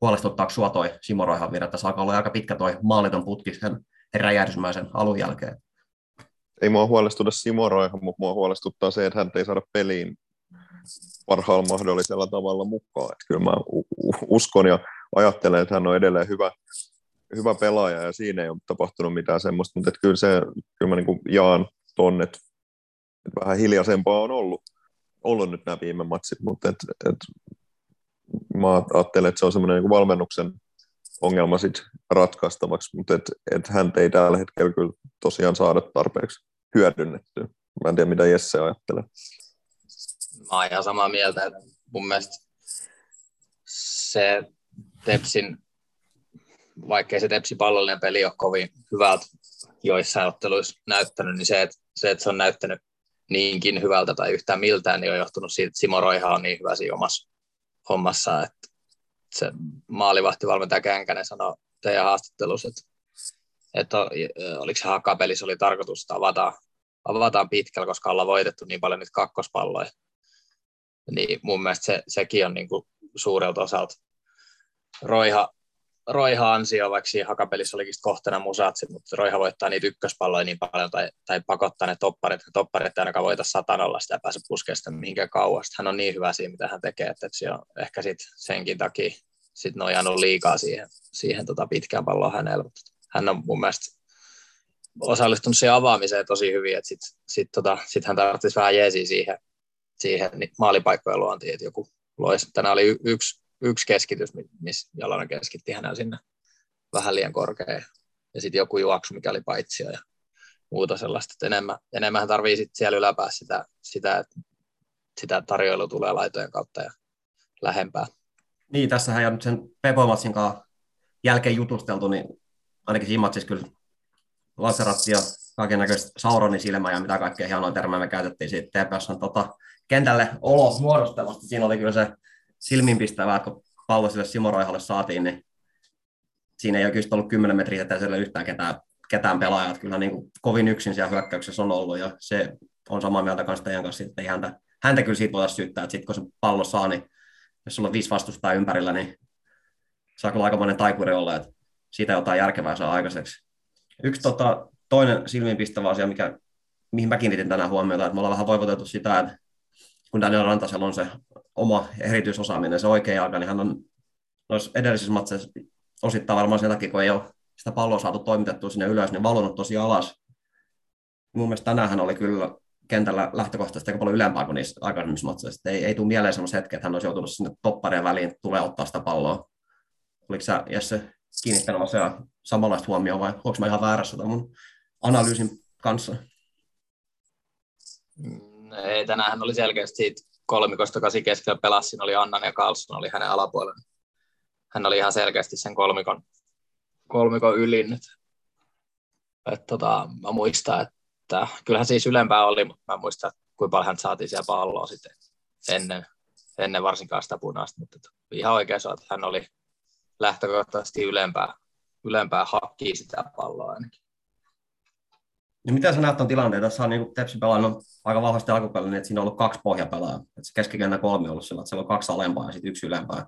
huolestuttaako sua toi Simo Roihan virta, että saako olla aika pitkä toi maaliton putki sen räjähdysmäisen alun jälkeen? Ei mua huolestuta Simo Roiha, mutta mua huolestuttaa se, että hän ei saada peliin parhaalla mahdollisella tavalla mukaan. Että kyllä mä uskon ja ajattelen, että hän on edelleen hyvä, hyvä pelaaja ja siinä ei ole tapahtunut mitään semmoista, mutta että kyllä, se, kyllä mä niin jaan tonne, että vähän hiljaisempaa on ollut ollut nyt nämä viime matsit, mutta et, et, mä ajattelen, että se on semmoinen niin valmennuksen ongelma sit ratkaistavaksi, mutta et, et hän ei tällä hetkellä kyllä tosiaan saada tarpeeksi hyödynnettyä. Mä en tiedä, mitä Jesse ajattelee. Mä oon ihan samaa mieltä, että mun mielestä se Tepsin, vaikkei se Tepsi pallollinen peli ole kovin hyvältä joissain otteluissa näyttänyt, niin se, että se, että se on näyttänyt niinkin hyvältä tai yhtään miltään, niin on johtunut siitä, että Simo Roiha on niin hyvä siinä omassa hommassa, että se maalivahtivalmentaja Känkänen sanoi teidän haastattelussa, että, että oliko se hakapelissä oli tarkoitus, että avataan, avataan pitkällä, koska ollaan voitettu niin paljon nyt kakkospalloja. Niin mun mielestä se, sekin on niin kuin suurelta osalta Roiha, Roiha ansio, vaikka siinä hakapelissä olikin kohtana musatsi, mutta Roiha voittaa niitä ykköspalloja niin paljon tai, tai pakottaa ne topparit. Ne topparit ei ainakaan voita satanolla sitä pääse puskemaan sitä mihinkään kauas. Hän on niin hyvä siinä, mitä hän tekee, että, että se on ehkä sit senkin takia sit nojannut liikaa siihen, siihen tota pitkään palloon hänellä. Hän on mun mielestä osallistunut siihen avaamiseen tosi hyvin, että sitten sit, tota, sit hän tarvitsisi vähän jeesiä siihen, siihen niin maalipaikkojen luontiin, että joku loisi. Tänään oli y- yksi yksi keskitys, missä Jalonen keskitti hänellä sinne vähän liian korkea. Ja sitten joku juoksu, mikä oli paitsia ja muuta sellaista. Että enemmän, enemmän tarvii sit siellä yläpäässä sitä, sitä, että sitä tarjoilu tulee laitojen kautta ja lähempää. Niin, tässähän ja nyt sen Pepo-matsin kanssa jälkeen jutusteltu, niin ainakin siinä matsissa kyllä laseratti ja kaiken näköistä Sauronin silmää ja mitä kaikkea hienoa termejä me käytettiin siitä TPSn tota, kentälle olo muodostelmasta. Siinä oli kyllä se silmiinpistävää, kun pallo sille Simo saatiin, niin siinä ei oikeasti ollut 10 metriä etäisyydellä yhtään ketään, ketään pelaajaa. Kyllä niin kuin kovin yksin siellä hyökkäyksessä on ollut, ja se on samaa mieltä kanssa teidän kanssa, että ei häntä, häntä kyllä siitä voitaisiin syyttää, että sitten kun se pallo saa, niin jos sulla on viisi vastustaa ympärillä, niin saa kyllä aikamoinen taikuri olla, että siitä jotain järkevää saa aikaiseksi. Yksi tota, toinen silmiinpistävä asia, mikä, mihin mä kiinnitin tänään huomiota, että me ollaan vähän voivoteltu sitä, että kun Daniel Rantasella on se oma erityisosaaminen, se oikea jalka, niin hän on noissa edellisissä matseissa osittain varmaan sen takia, kun ei ole sitä palloa saatu toimitettua sinne ylös, niin valunut tosi alas. Mun mielestä tänään oli kyllä kentällä lähtökohtaisesti aika paljon ylempää kuin niissä aikaisemmissa matseissa. Ei, ei tule mieleen sellaisia hetkiä, että hän olisi joutunut sinne topparien väliin, tulee ottaa sitä palloa. Oliko sä Jesse kiinnittänyt asiaa samanlaista huomioon vai onko mä ihan väärässä tämän mun analyysin kanssa? Mm, ei, tänään oli selkeästi siitä kolmikosta kasi keskellä pelasi, oli Annan ja Carlson oli hänen alapuolella. Hän oli ihan selkeästi sen kolmikon, kolmikon ylin. Et tota, mä muistan, että kyllähän siis ylempää oli, mutta mä muistan, kuinka paljon hän saatiin siellä palloa sitten ennen, ennen varsinkaan sitä punaista, mutta ihan oikein että hän oli lähtökohtaisesti ylempää, ylempää hakkii sitä palloa ainakin. Ja mitä sä näet tuon tilanteen? Tässä on niin Tepsi pelannut aika vahvasti alkupelin, niin että siinä on ollut kaksi pohjapelaa. Että se keskikentän kolme on ollut sillä, että siellä on kaksi alempaa ja sitten yksi ylempää.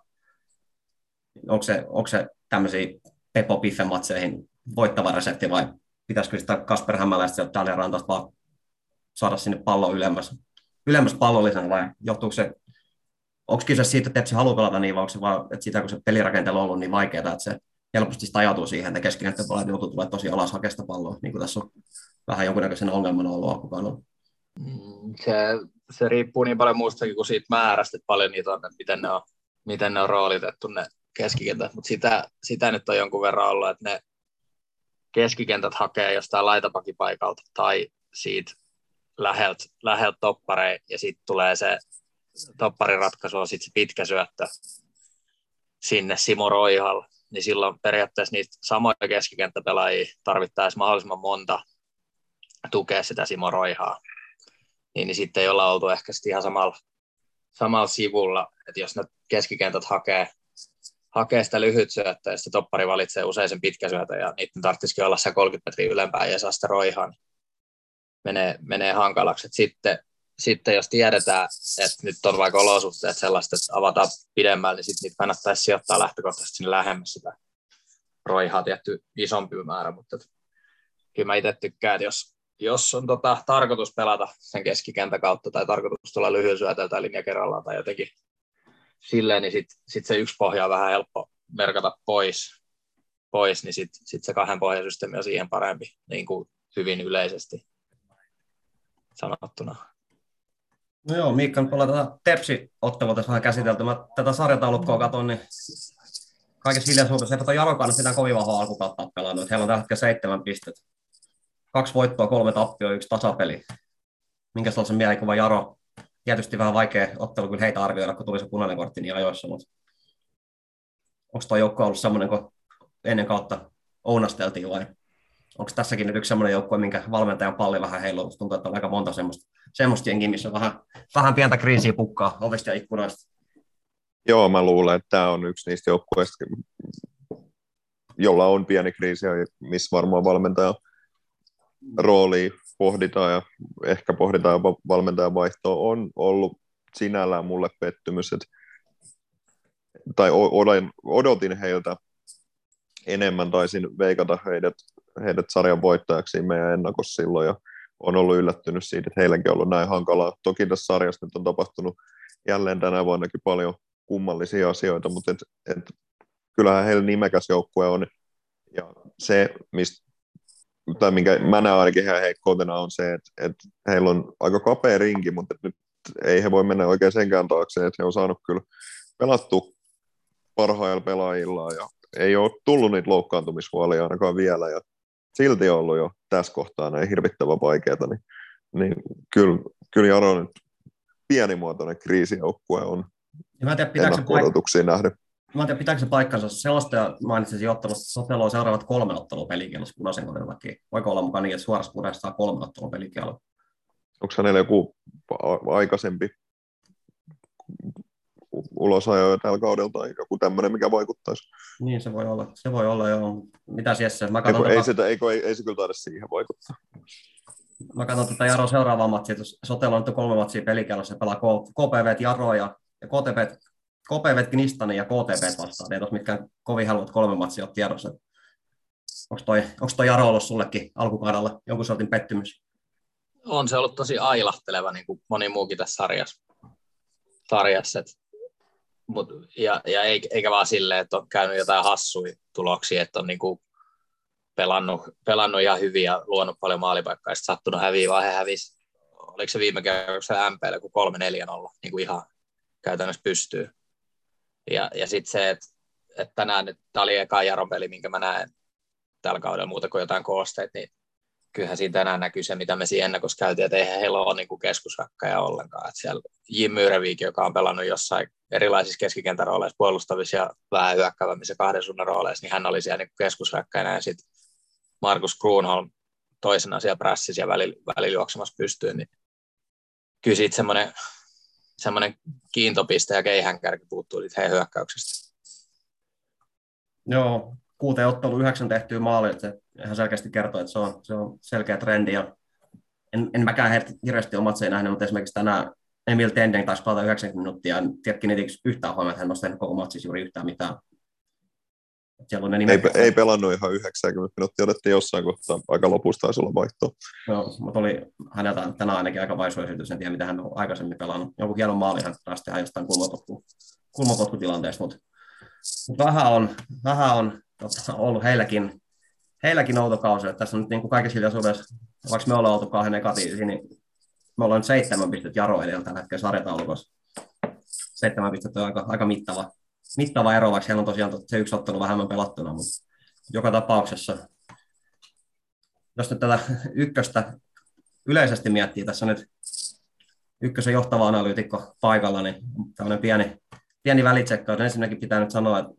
Onko se, onko se tämmöisiin Pepo Piffen matseihin voittava resepti vai pitäisikö sitä Kasper Hämäläistä ja Daniel Rantasta vaan saada sinne pallo ylemmäs, ylemmäs pallollisena vai johtuuko se, onko kyse siitä, että Tepsi haluaa pelata niin vai onko se vaan, että sitä kun se pelirakentelu on ollut niin vaikeaa, että se helposti sitä ajatuu siihen, että keskikenttäpelaajat joutuu tulemaan tosi alas hakesta palloa, niin kuin tässä on vähän jonkunnäköisen ongelman ollut alkukaudella. Mm, se, se riippuu niin paljon muustakin kuin siitä määrästä, että paljon niitä on, että miten ne on, miten ne on roolitettu ne keskikentät, mutta sitä, sitä nyt on jonkun verran ollut, että ne keskikentät hakee jostain laitapakipaikalta tai siitä läheltä, läheltä toppareen ja sitten tulee se toppariratkaisu on sitten se pitkä syöttö sinne Simo Roihalle, niin silloin periaatteessa niitä samoja keskikenttäpelaajia tarvittaisiin mahdollisimman monta tukea sitä Simo Roihaa. Niin, niin sitten ei olla oltu ehkä sitten ihan samalla, samalla sivulla, että jos ne keskikentät hakee, hakee sitä lyhyt syöttöä, ja sitten toppari valitsee usein sen pitkä syötö, ja niiden tarvitsisikin olla se 30 metriä ylempää ja saa sitä roihaa, niin menee, menee hankalaksi. Et sitten, sitten jos tiedetään, että nyt on vaikka olosuhteet sellaiset, että avataan pidemmälle, niin sitten niitä kannattaisi sijoittaa lähtökohtaisesti sinne lähemmäs sitä roihaa tietty isompi määrä, mutta kyllä mä itse tykkään, että jos, jos on tota, tarkoitus pelata sen keskikentän kautta tai tarkoitus tulla lyhyen syötöltä linja kerrallaan tai jotenkin silleen, niin sitten sit se yksi pohja on vähän helppo merkata pois, pois niin sitten sit se kahden pohjasysteemi on siihen parempi niin kuin hyvin yleisesti sanottuna. No joo, Miikka, nyt ollaan tätä Tepsi-ottelua tässä vähän käsitelty. Mä tätä sarjataulukkoa katson, niin kaikessa hiljaisuudessa, että Jaro kannassa sitä kovin vahvaa alkukautta pelannut. Heillä on tällä hetkellä seitsemän pistettä kaksi voittoa, kolme tappioa, yksi tasapeli. Minkä sellaisen mielikuva Jaro? Tietysti vähän vaikea ottelu kyllä heitä arvioida, kun tuli se punainen kortti niin ajoissa, mutta onko tuo joukko ollut semmoinen, kun ennen kautta ounasteltiin vai onko tässäkin nyt yksi semmoinen joukkue, minkä valmentajan palli vähän heiluu? Tuntuu, että on aika monta semmoista, semmoista jengiä, missä vähän, vähän pientä kriisiä pukkaa ovesta ja ikkunoista. Joo, mä luulen, että tämä on yksi niistä joukkueista, jolla on pieni kriisi missä varmaan valmentaja roolia pohditaan ja ehkä pohditaan jopa valmentajan vaihtoa, on ollut sinällään mulle pettymys, että, tai odotin, odotin heiltä enemmän, taisin veikata heidät, heidät sarjan voittajaksi meidän ennakossa silloin, ja on ollut yllättynyt siitä, että heilläkin on ollut näin hankalaa. Toki tässä sarjassa nyt on tapahtunut jälleen tänä vuonnakin paljon kummallisia asioita, mutta et, et, kyllähän heillä nimekäs joukkue on, ja se, mistä tai minkä mä näen ainakin heidän heikkoutena on se, että, että heillä on aika kapea rinki, mutta nyt ei he voi mennä oikein senkään taakse, että he on saanut kyllä pelattu parhailla pelaajilla ja ei ole tullut niitä loukkaantumishuolia ainakaan vielä ja silti on ollut jo tässä kohtaa näin hirvittävän vaikeaa, niin, niin kyllä, kyllä Jaro nyt pienimuotoinen kriisijoukkue on ja mä en tiedä, pitääkö paik- nähden. Mä en tiedä, pitääkö se paikkansa. Sellaista ja mainitsin ottelusta, Sotelo on seuraavat kolme ottelua pelikielossa punaisen kodin takia. Voiko olla mukaan niin, että suorassa punaisessa saa kolme ottelua pelikielo? Onko hänellä joku aikaisempi ulosajo tällä kaudella tai joku tämmöinen, mikä vaikuttaisi? Niin, se voi olla. Se voi olla, joo. Mitä Jesse? Mä tota... ei, sitä, eikö, ei, ei, se kyllä taida siihen vaikuttaa. Mä katson tätä Jaro seuraavaa matsia. Sotelo on nyt kolme matsia pelikielossa. Se pelaa KPV, Jaro ja, ja KTP KPV Knistanin ja KTP vastaan. Ei tuossa mitkään kovin helpot kolme matsia ole tiedossa. Onko toi, onko toi Jaro ollut sullekin alkukaudella jonkun sortin pettymys? On se ollut tosi ailahteleva, niin kuin moni muukin tässä sarjassa. sarjassa et, mut, ja, ja eikä vaan silleen, että on käynyt jotain hassuja tuloksia, että on niin kuin pelannut, pelannut ihan hyvin ja luonut paljon maalipaikkaa, ja sattunut häviä, vaan he hävisi, oliko se viime kerralla MPL, kun 3-4-0, niin kuin ihan käytännössä pystyy. Ja, ja sitten se, että, että tänään nyt, tämä oli eka Jaron peli, minkä mä näen tällä kaudella muuta kuin jotain koosteet, niin kyllähän siinä tänään näkyy se, mitä me siinä ennakossa käytiin, että eihän heillä ole niin keskusrakkaja ollenkaan. Että siellä Jim Myrevik, joka on pelannut jossain erilaisissa keskikentärooleissa, puolustavissa ja vähän hyökkäävämmissä kahden suunnan rooleissa, niin hän oli siellä niin keskusrakkajana ja sitten Markus Kruunholm toisena siellä prässissä ja välillä, juoksemassa pystyyn, niin kyllä semmoinen, semmoinen kiintopiste ja keihänkärki puuttuu siitä heidän hyökkäyksestä. Joo, kuuteen ottelu yhdeksän tehtyä maalia, se ihan selkeästi kertoo, että se on, se on selkeä trendi. Ja en, en mäkään hirveästi omat se nähnyt, mutta esimerkiksi tänään Emil Tendeng taisi pelata 90 minuuttia, ja tiedätkö yhtään huomioon, että hän olisi tehnyt koko matsissa juuri yhtään mitään. Siellä on ei, ei, pelannut ihan 90 minuuttia, otettiin jossain kohtaa aika lopusta taisi olla vaihtoa. Joo, mutta oli häneltä tänään ainakin aika vaisu esitys, en tiedä mitä hän on aikaisemmin pelannut. Joku hieno maali hän taas tehdä jostain kulmapotku, kulmapotkutilanteesta, mutta, mutta vähän on, vähän on tota, ollut heilläkin, heilläkin outo kausi. Että tässä on nyt niin kuin kaikessa hiljaisuudessa, vaikka me ollaan oltu kauhean negatiivisia, niin me ollaan nyt seitsemän pistettä Jaro edellä tällä hetkellä sarjataulukossa. Seitsemän pistettä on aika, aika mittava, mittava ero, vaikka siellä on tosiaan se yksi ottelu vähemmän pelattuna, mutta joka tapauksessa, jos nyt tätä ykköstä yleisesti miettii, tässä on nyt ykkösen johtava analyytikko paikalla, niin tämmöinen pieni, pieni välitsekkaus. Ensinnäkin pitää nyt sanoa, että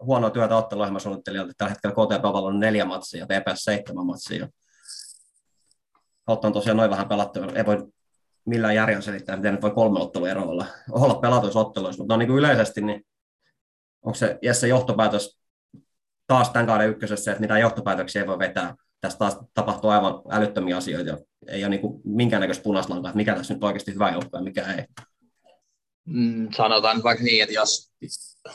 huonoa työtä otteluohjelmasuunnittelijalta. Tällä hetkellä KTP on neljä matsia TPS seitsemän matsia. Kautta on tosiaan noin vähän pelattu. Ei voi millään järjellä selittää, miten nyt voi kolme ottelua ero olla, olla pelatuissa otteluissa, mutta no niin kuin yleisesti, niin onko se Jesse johtopäätös taas tämän kauden ykkösessä, että mitä johtopäätöksiä ei voi vetää. Tässä taas tapahtuu aivan älyttömiä asioita, ei ole niin kuin minkäännäköistä punaslankaa, että mikä tässä nyt oikeasti hyvä joukko ja mikä ei. Mm, sanotaan vaikka niin, että jos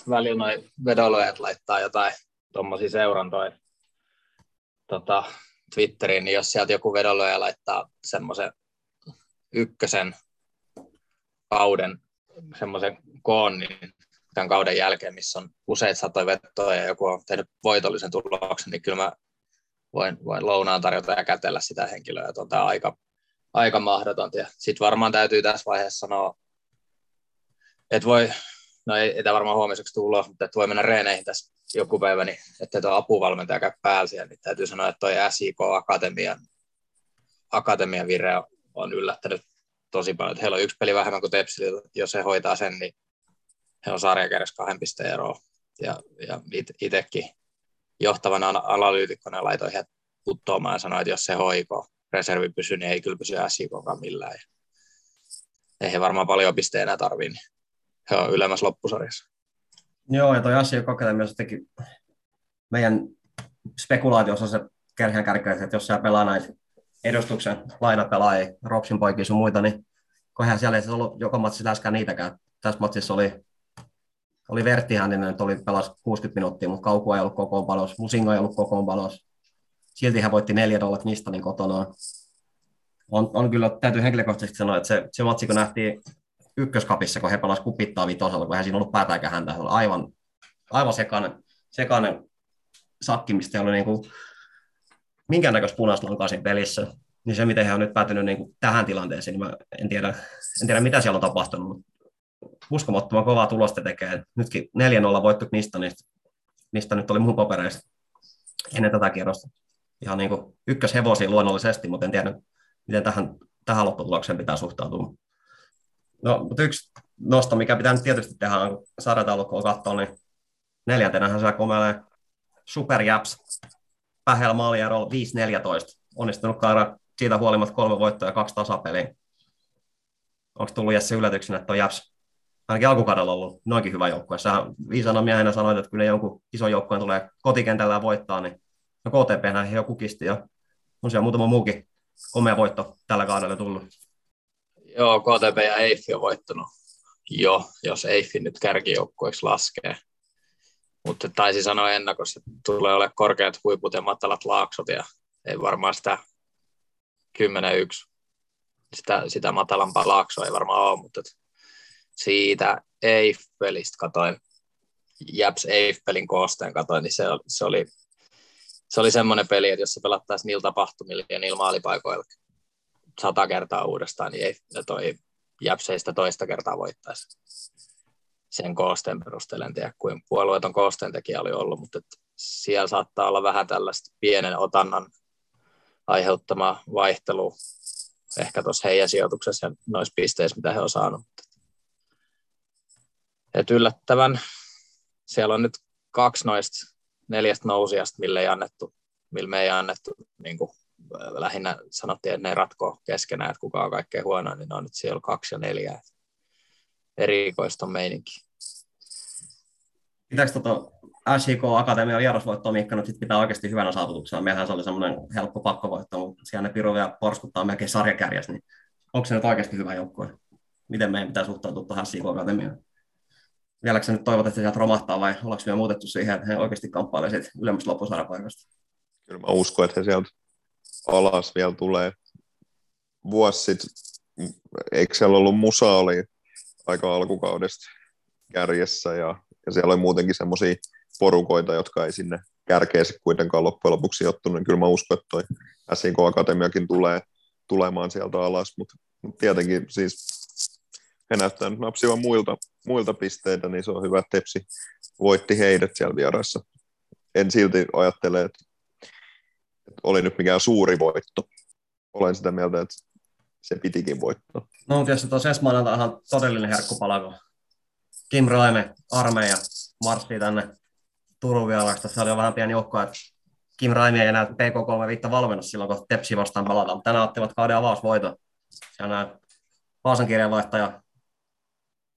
välillä noin vedonlyöjät laittaa jotain tuommoisia seurantoja tota, Twitteriin, niin jos sieltä joku vedonlyöjä laittaa semmoisen ykkösen kauden semmoisen koon, niin tämän kauden jälkeen, missä on useita satoja vetoja ja joku on tehnyt voitollisen tuloksen, niin kyllä mä voin, voin lounaan tarjota ja kätellä sitä henkilöä, että on tämä aika, aika mahdotonta. Sitten varmaan täytyy tässä vaiheessa sanoa, että voi, no ei, ei tämä varmaan huomiseksi tullut, mutta että voi mennä reeneihin tässä joku päivä, niin että tuo apuvalmentaja käy päällä siellä, niin täytyy sanoa, että toi SIK Akatemian, Akatemian vire on yllättänyt tosi paljon. Heillä on yksi peli vähemmän kuin Tepsilillä, jos he hoitaa sen, niin he on sarjakärjessä kahden pisteen eroa. Ja, ja itsekin johtavana analyytikkona laitoin heidät putoamaan ja sanoin, että jos se hoiko reservi pysyy, niin ei kyllä pysy SIKkaan millään. Ja ei he varmaan paljon pisteen enää tarvii, niin he on ylemmässä loppusarjassa. Joo, ja toi asia Akatemia teki meidän spekulaatiossa se kerhän kärkeä, että jos siellä pelaa näitä edustuksen lainapelaajia, Ropsin poikia sun muita, niin kohan siellä ei ollut joka matsissa läheskään niitäkään. Tässä matsissa oli, oli Vertti Hänninen, että oli pelas 60 minuuttia, mutta Kauku ei ollut palos, Musingo ei ollut palos. Silti hän voitti neljä dollat Nistanin kotona. On, on kyllä, täytyy henkilökohtaisesti sanoa, että se, se matsi, kun nähtiin ykköskapissa, kun he pelasivat kupittaa vitosella, kun hän siinä ollut päätä eikä häntä. Se oli aivan, aivan sekainen, sekainen sakki, mistä oli niin kuin minkäännäköistä punaista siinä pelissä. Niin se, miten he on nyt päätynyt niin kuin tähän tilanteeseen, niin mä en tiedä, en tiedä, mitä siellä on tapahtunut, uskomattoman kovaa tulosta tekee. Nytkin 4-0 voittu niistä, niistä, nyt oli mun papereista ennen tätä kierrosta. Ihan niin kuin ykköshevosia luonnollisesti, mutta en tiedä, miten tähän, tähän lopputulokseen pitää suhtautua. No, mutta yksi nosto, mikä pitää nyt tietysti tehdä, on sarjataulukkoa katsoa, niin neljäntenähän se komelee superjaps Pähel maaliero 5-14. Onnistunut kaara siitä huolimatta kolme voittoa ja kaksi tasapeliä. Onko tullut Jesse yllätyksenä, että on Japs ainakin alkukaudella ollut noinkin hyvä joukkue. Sä viisana miehenä sanoit, että kun jonkun ison joukkueen tulee kotikentällä voittaa, niin no KTP he jo kukisti ja on siellä muutama muukin komea voitto tällä kaudella tullut. Joo, KTP ja Eiffi on voittanut jo, jos Eiffi nyt kärkijoukkueeksi laskee. Mutta taisi sanoa ennakossa, että tulee olemaan korkeat huiput ja matalat laaksot ja ei varmaan sitä 10-1, sitä, sitä matalampaa laaksoa ei varmaan ole, mutta siitä Eiffelistä katoin, Japs Eiffelin koosteen katoin, niin se, se oli se oli semmoinen peli, että jos se pelattaisiin niillä tapahtumilla ja niillä maalipaikoilla sata kertaa uudestaan, niin ei toi Jäpseistä toista kertaa voittaisi sen koosteen perusteella. En tiedä, kuin puolueeton koosteen tekijä oli ollut, mutta siellä saattaa olla vähän tällaista pienen otannan aiheuttama vaihtelu ehkä tuossa heidän sijoituksessa ja noissa pisteissä, mitä he on saanut. Et yllättävän, siellä on nyt kaksi noista neljästä nousijasta, mille ei annettu, millä me ei annettu, niin kuin lähinnä sanottiin, että ne ratkoo keskenään, että kuka on kaikkein huonoin, niin ne on nyt siellä kaksi ja neljä. Erikoista meininki. Pitääkö tota SJK Akatemia vierasvoittoa Mikka nyt sit pitää oikeasti hyvänä saavutuksena? Meillähän se oli semmoinen helppo pakkovoitto, mutta siellä ne Piru vielä porskuttaa melkein sarjakärjäs, niin onko se nyt oikeasti hyvä joukkue? Miten meidän pitää suhtautua tuohon SJK Akatemiaan? Vieläkö se nyt toivot, että sieltä romahtaa vai ollaanko vielä muutettu siihen, että he oikeasti kamppailevat siitä ylemmästä loppusarjapaikasta? Kyllä mä uskon, että he sieltä alas vielä tulee. Vuosi sitten, eikö siellä ollut Musa oli aika alkukaudesta kärjessä ja, ja siellä oli muutenkin semmoisia porukoita, jotka ei sinne kärkeessä kuitenkaan loppujen lopuksi sijoittunut, niin kyllä mä uskon, että toi SIK Akatemiakin tulee tulemaan sieltä alas, mutta mut tietenkin siis he näyttää nyt napsivan muilta, muilta pisteitä, niin se on hyvä, että Tepsi voitti heidät siellä vieraissa. En silti ajattele, että, että oli nyt mikään suuri voitto. Olen sitä mieltä, että se pitikin voittaa. No tietysti tuossa ensi ihan todellinen herkkupala, kun Kim Raime, armeija, marssii tänne Turun vieraista. Se oli jo vähän pieni joukko, että Kim Raime ei enää PK3 valmennus silloin, kun Tepsi vastaan palataan. Mutta tänään ottivat kauden avausvoiton. Siellä nämä Vaasan kirjeenvaihtaja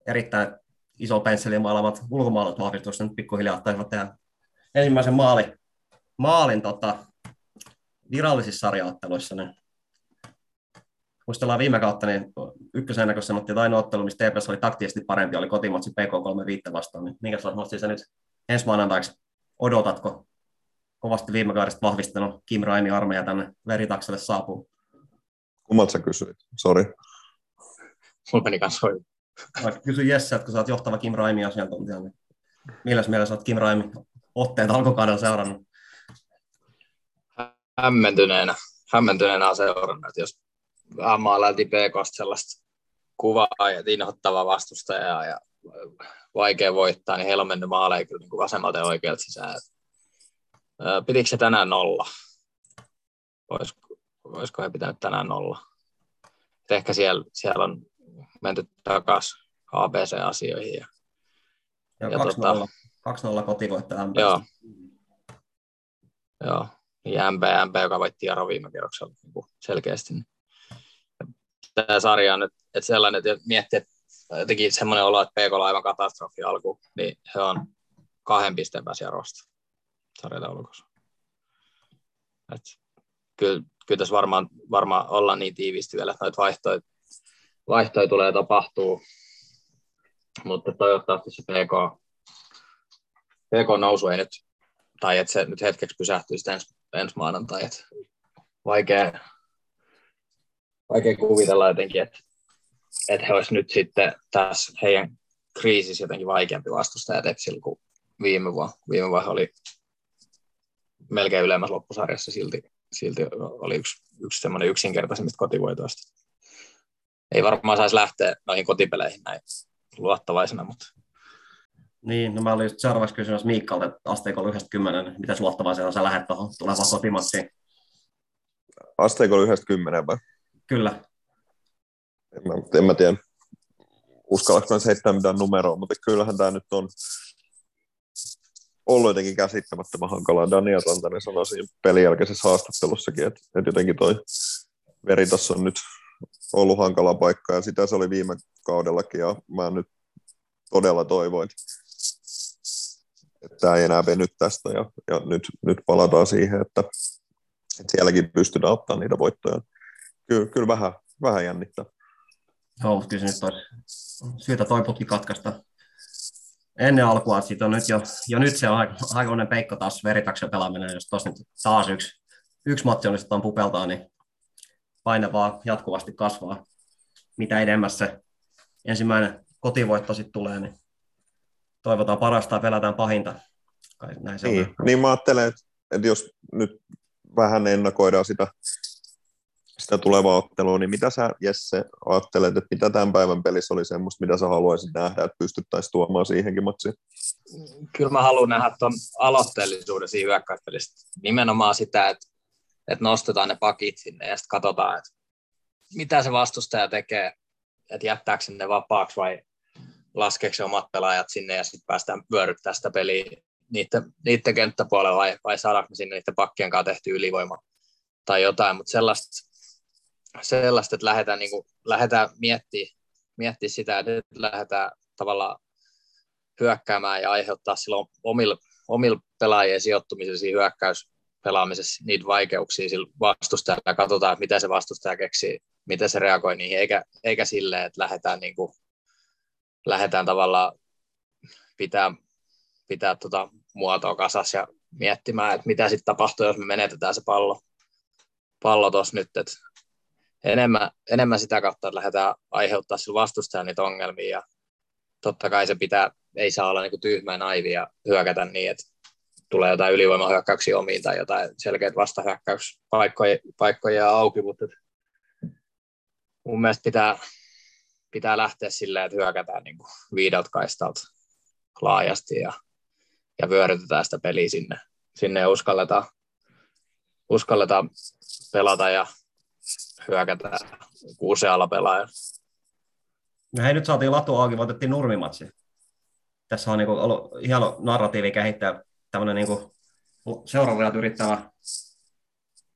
erittäin iso pensseli maalamat ulkomaalat vahvistukset nyt pikkuhiljaa taisivat tehdä ensimmäisen maali, maalin tota, virallisissa sarjaotteluissa. Niin muistellaan viime kautta, niin ykkösenä, kun sanottiin, että ainoa ottelu, missä TPS oli taktisesti parempi, oli kotimatsi PK35 vastaan. Niin minkälaista se nyt ensi maanantaiksi odotatko? Kovasti viime kaudesta vahvistanut Kim Raimi armeija tänne veritakselle saapuu. Kummalta sä kysyit? Sori. Mulla meni kanssa Vaikka kysy Jesse, että kun sä oot johtava Kim Raimi asiantuntija, niin millä mielessä sä oot Kim Raimi otteet alkukaudella seurannut? Hämmentyneenä, hämmentyneenä on seurannut, jos maalailtiin PKsta sellaista kuvaa ja inhottava vastustaja ja vaikea voittaa, niin heillä on mennyt maaleja kyllä niin vasemmalta ja oikealta sisään. Pitikö se tänään nolla? Olisiko, olisiko he pitänyt tänään nolla? ehkä siellä, siellä on menty takaisin ABC-asioihin. Ja, ja, ja 2-0, tota, 2-0 kotivoitto MP. Joo. Joo. Ja MP, MP, joka voitti Jaro viime kerroksella niin selkeästi. Tämä sarja on nyt että sellainen, että miettii, että jotenkin semmoinen olo, että PK on aivan katastrofi alku, niin he on kahden pisteen pääsi Jarosta sarjataulukossa. Kyllä, kyllä tässä varmaan, varmaan ollaan niin tiivisti vielä, että noita vaihtoehtoja vaihtoja tulee tapahtuu, mutta toivottavasti se PK, PK-nousu ei nyt, tai että se nyt hetkeksi pysähtyy sitten ensi, ensi maanantai, että vaikea, vaikea kuvitella jotenkin, että, että he olisivat nyt sitten tässä heidän kriisissä jotenkin vaikeampi vastustaja Tepsillä kuin viime vuonna. Viime vuonna oli melkein ylemmässä loppusarjassa silti, silti oli yksi, yksi semmoinen yksinkertaisimmista kotivoitoista ei varmaan saisi lähteä noihin kotipeleihin näin luottavaisena, mutta niin, no mä olin just seuraavaksi kysymässä Miikkalta, että asteikolla 90, niin miten luottavaisena sä lähdet tuohon tulevaan kotimatsiin? Asteikolla 90 vai? Kyllä. En mä, en mä tiedä, uskallanko mä heittää mitään numeroa, mutta kyllähän tämä nyt on ollut jotenkin käsittämättömän hankalaa. Daniel Rantanen sanoi siinä pelin jälkeisessä haastattelussakin, että, että jotenkin toi Veritas on nyt ollut hankala paikka ja sitä se oli viime kaudellakin ja mä nyt todella toivoin, että tämä ei enää veny tästä ja, ja nyt, nyt palataan siihen, että, että sielläkin pystytään ottaa niitä voittoja. Kyllä, kyllä vähän, vähän jännittää. Joo, kyllä se nyt olisi syytä toi putki katkaista ennen alkua, että siitä on nyt jo, jo nyt se on aikainen peikko taas veritaksen pelaaminen, jos tuossa nyt taas yksi, yksi matti onnistutaan pupeltaa, niin paine vaan jatkuvasti kasvaa. Mitä edemmäs se ensimmäinen kotivoitto sitten tulee, niin toivotaan parasta ja pelätään pahinta. Kai näin se niin, on. niin mä ajattelen, että että jos nyt vähän ennakoidaan sitä, sitä tulevaa ottelua, niin mitä sä Jesse ajattelet, että mitä tämän päivän pelissä oli semmoista, mitä sä haluaisit nähdä, että pystyttäisiin tuomaan siihenkin matsiin? Kyllä mä haluan nähdä tuon aloitteellisuuden siinä hyökkäyspelissä. Nimenomaan sitä, että, että nostetaan ne pakit sinne ja sitten katsotaan, että mitä se vastustaja tekee, että jättääkö ne vapaaksi vai laskeeko se omat pelaajat sinne ja sitten päästään vyöryttämään sitä peliä niiden, niiden kenttäpuolella vai, vai saadaanko sinne niiden pakkien kanssa tehty ylivoima tai jotain, mutta sellaista, sellaista että lähdetään, niin kuin, lähdetään miettimään, miettiä sitä, että nyt lähdetään tavallaan hyökkäämään ja aiheuttaa silloin omilla, omilla pelaajien sijoittumisella siinä hyökkäyspelaamisessa niitä vaikeuksia sillä vastustajalla. Ja katsotaan, mitä se vastustaja keksii, miten se reagoi niihin, eikä, eikä silleen, että lähdetään, niin kuin, lähdetään tavallaan pitää, pitää tota muotoa kasas ja miettimään, että mitä sitten tapahtuu, jos me menetetään se pallo, pallo tuossa nyt, että enemmän, enemmän sitä kautta, että lähdetään aiheuttaa sillä vastustajan niitä ongelmia ja totta kai se pitää, ei saa olla niin tyhmä naivi ja hyökätä niin, että tulee jotain ylivoimahyökkäyksiä omiin tai jotain selkeät vastahyökkäyspaikkoja paikkoja auki, mutta mun mielestä pitää, pitää lähteä silleen, että hyökätään niin viideltä kaistalta laajasti ja ja vyörytetään sitä peliä sinne, sinne uskalletaan, uskalletaan pelata ja hyökätä usealla pelaajalla. No hei, nyt saatiin latu auki, voitettiin nurmimatsi. Tässä on niin ollut hieno narratiivi kehittää tämmöinen niin seuraavajat yrittävä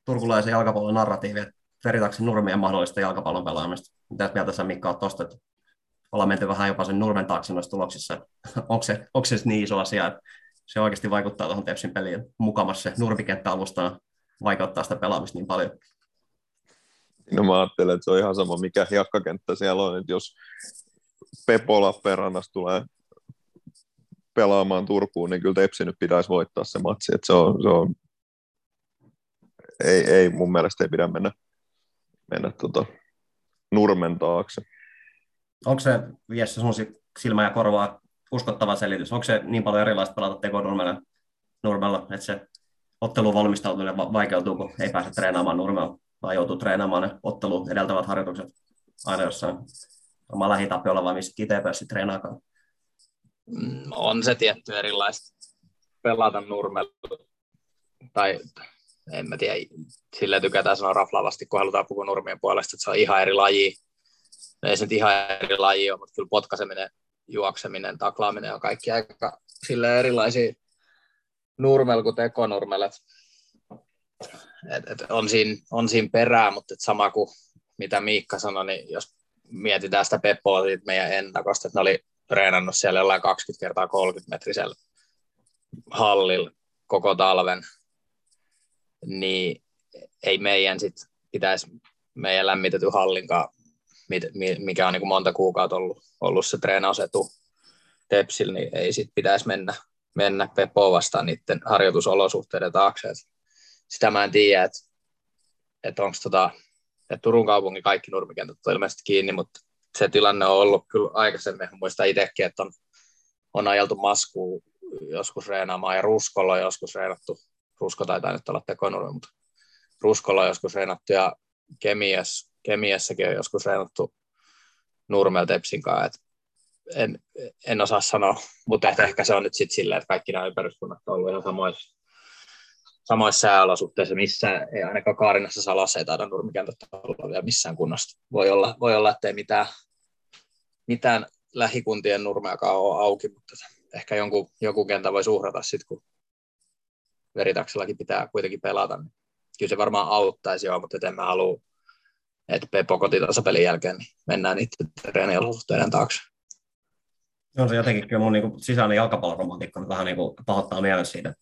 turkulaisen jalkapallon narratiivi, että Veritaksen nurmien mahdollista jalkapallon pelaamista. Mitä mieltä sä Mikka oot tosta, että ollaan menty vähän jopa sen nurmen taakse noissa tuloksissa. onko se, onko se niin iso asia, että se oikeasti vaikuttaa tuohon Tepsin peliin. Mukamassa se nurmikenttä alustaa vaikuttaa sitä pelaamista niin paljon. No mä ajattelen, että se on ihan sama, mikä hiakkakenttä siellä on, että jos Pepo Lappeenrannasta tulee pelaamaan Turkuun, niin kyllä Tepsi nyt pitäisi voittaa se matsi, että se on, se on ei, ei, mun mielestä ei pidä mennä, mennä tota, nurmen taakse. Onko se, Jesse, sun silmä ja korvaa uskottava selitys? Onko se niin paljon erilaista pelata tekonurmella, nurmella, että se ottelun valmistautuminen vaikeutuu, kun ei pääse treenaamaan nurmella, vai joutuu treenaamaan ne ottelu edeltävät harjoitukset aina jossain oma lähitapiolla vai missä kiteenpäässä treenaakaan? Mm, on se tietty erilaista pelata nurmella, tai en mä tiedä, sille tykätään sanoa raflaavasti, kun halutaan puhua nurmien puolesta, että se on ihan eri laji. No ei se nyt ihan eri laji ole, mutta kyllä potkaiseminen juokseminen, taklaaminen on kaikki aika sille erilaisia nurmel kuin tekonurmel. Et, et, on, siinä, on siinä perää, mutta et sama kuin mitä Miikka sanoi, niin jos mietitään sitä Peppoa siitä meidän ennakosta, että ne oli treenannut siellä jollain 20 kertaa 30 metrisellä hallilla koko talven, niin ei meidän sit pitäisi meidän lämmitetty hallinkaan mikä on niin monta kuukautta ollut, ollut se treenausetu Tepsil, niin ei sit pitäisi mennä, mennä Pepoa vastaan niiden harjoitusolosuhteiden taakse. Sitä mä en tiedä, että et onko tota, et Turun kaupungin kaikki nurmikentät on ilmeisesti kiinni, mutta se tilanne on ollut kyllä aikaisemmin. Muistan itsekin, että on, on ajeltu maskuun joskus reenaamaan ja ruskolla on joskus reenattu. Rusko taitaa nyt olla tekonurmi, mutta ruskolla on joskus reenattu ja Kemias Kemiessäkin on joskus reenattu Nurmel Tepsin kanssa, en, en osaa sanoa, mutta ehkä se on nyt sitten silleen, että kaikki nämä ympäryskunnat on ollut ihan samoissa, samoissa sääolosuhteissa, missä ei ainakaan Kaarinassa Salossa ei taida nurmikentät olla vielä missään kunnossa. Voi olla, voi olla ettei mitään, mitään lähikuntien nurmeakaan ole auki, mutta ehkä jonkun, joku kenttä voi uhrata sitten, kun veritaksellakin pitää kuitenkin pelata. Niin kyllä se varmaan auttaisi joo, mutta en mä halua että Pepo kotitasapelin jälkeen niin mennään niiden treeniolosuhteiden taakse. On se jotenkin kyllä mun niin sisäinen jalkapalloromantikko vähän niin kuin pahoittaa mielen siitä.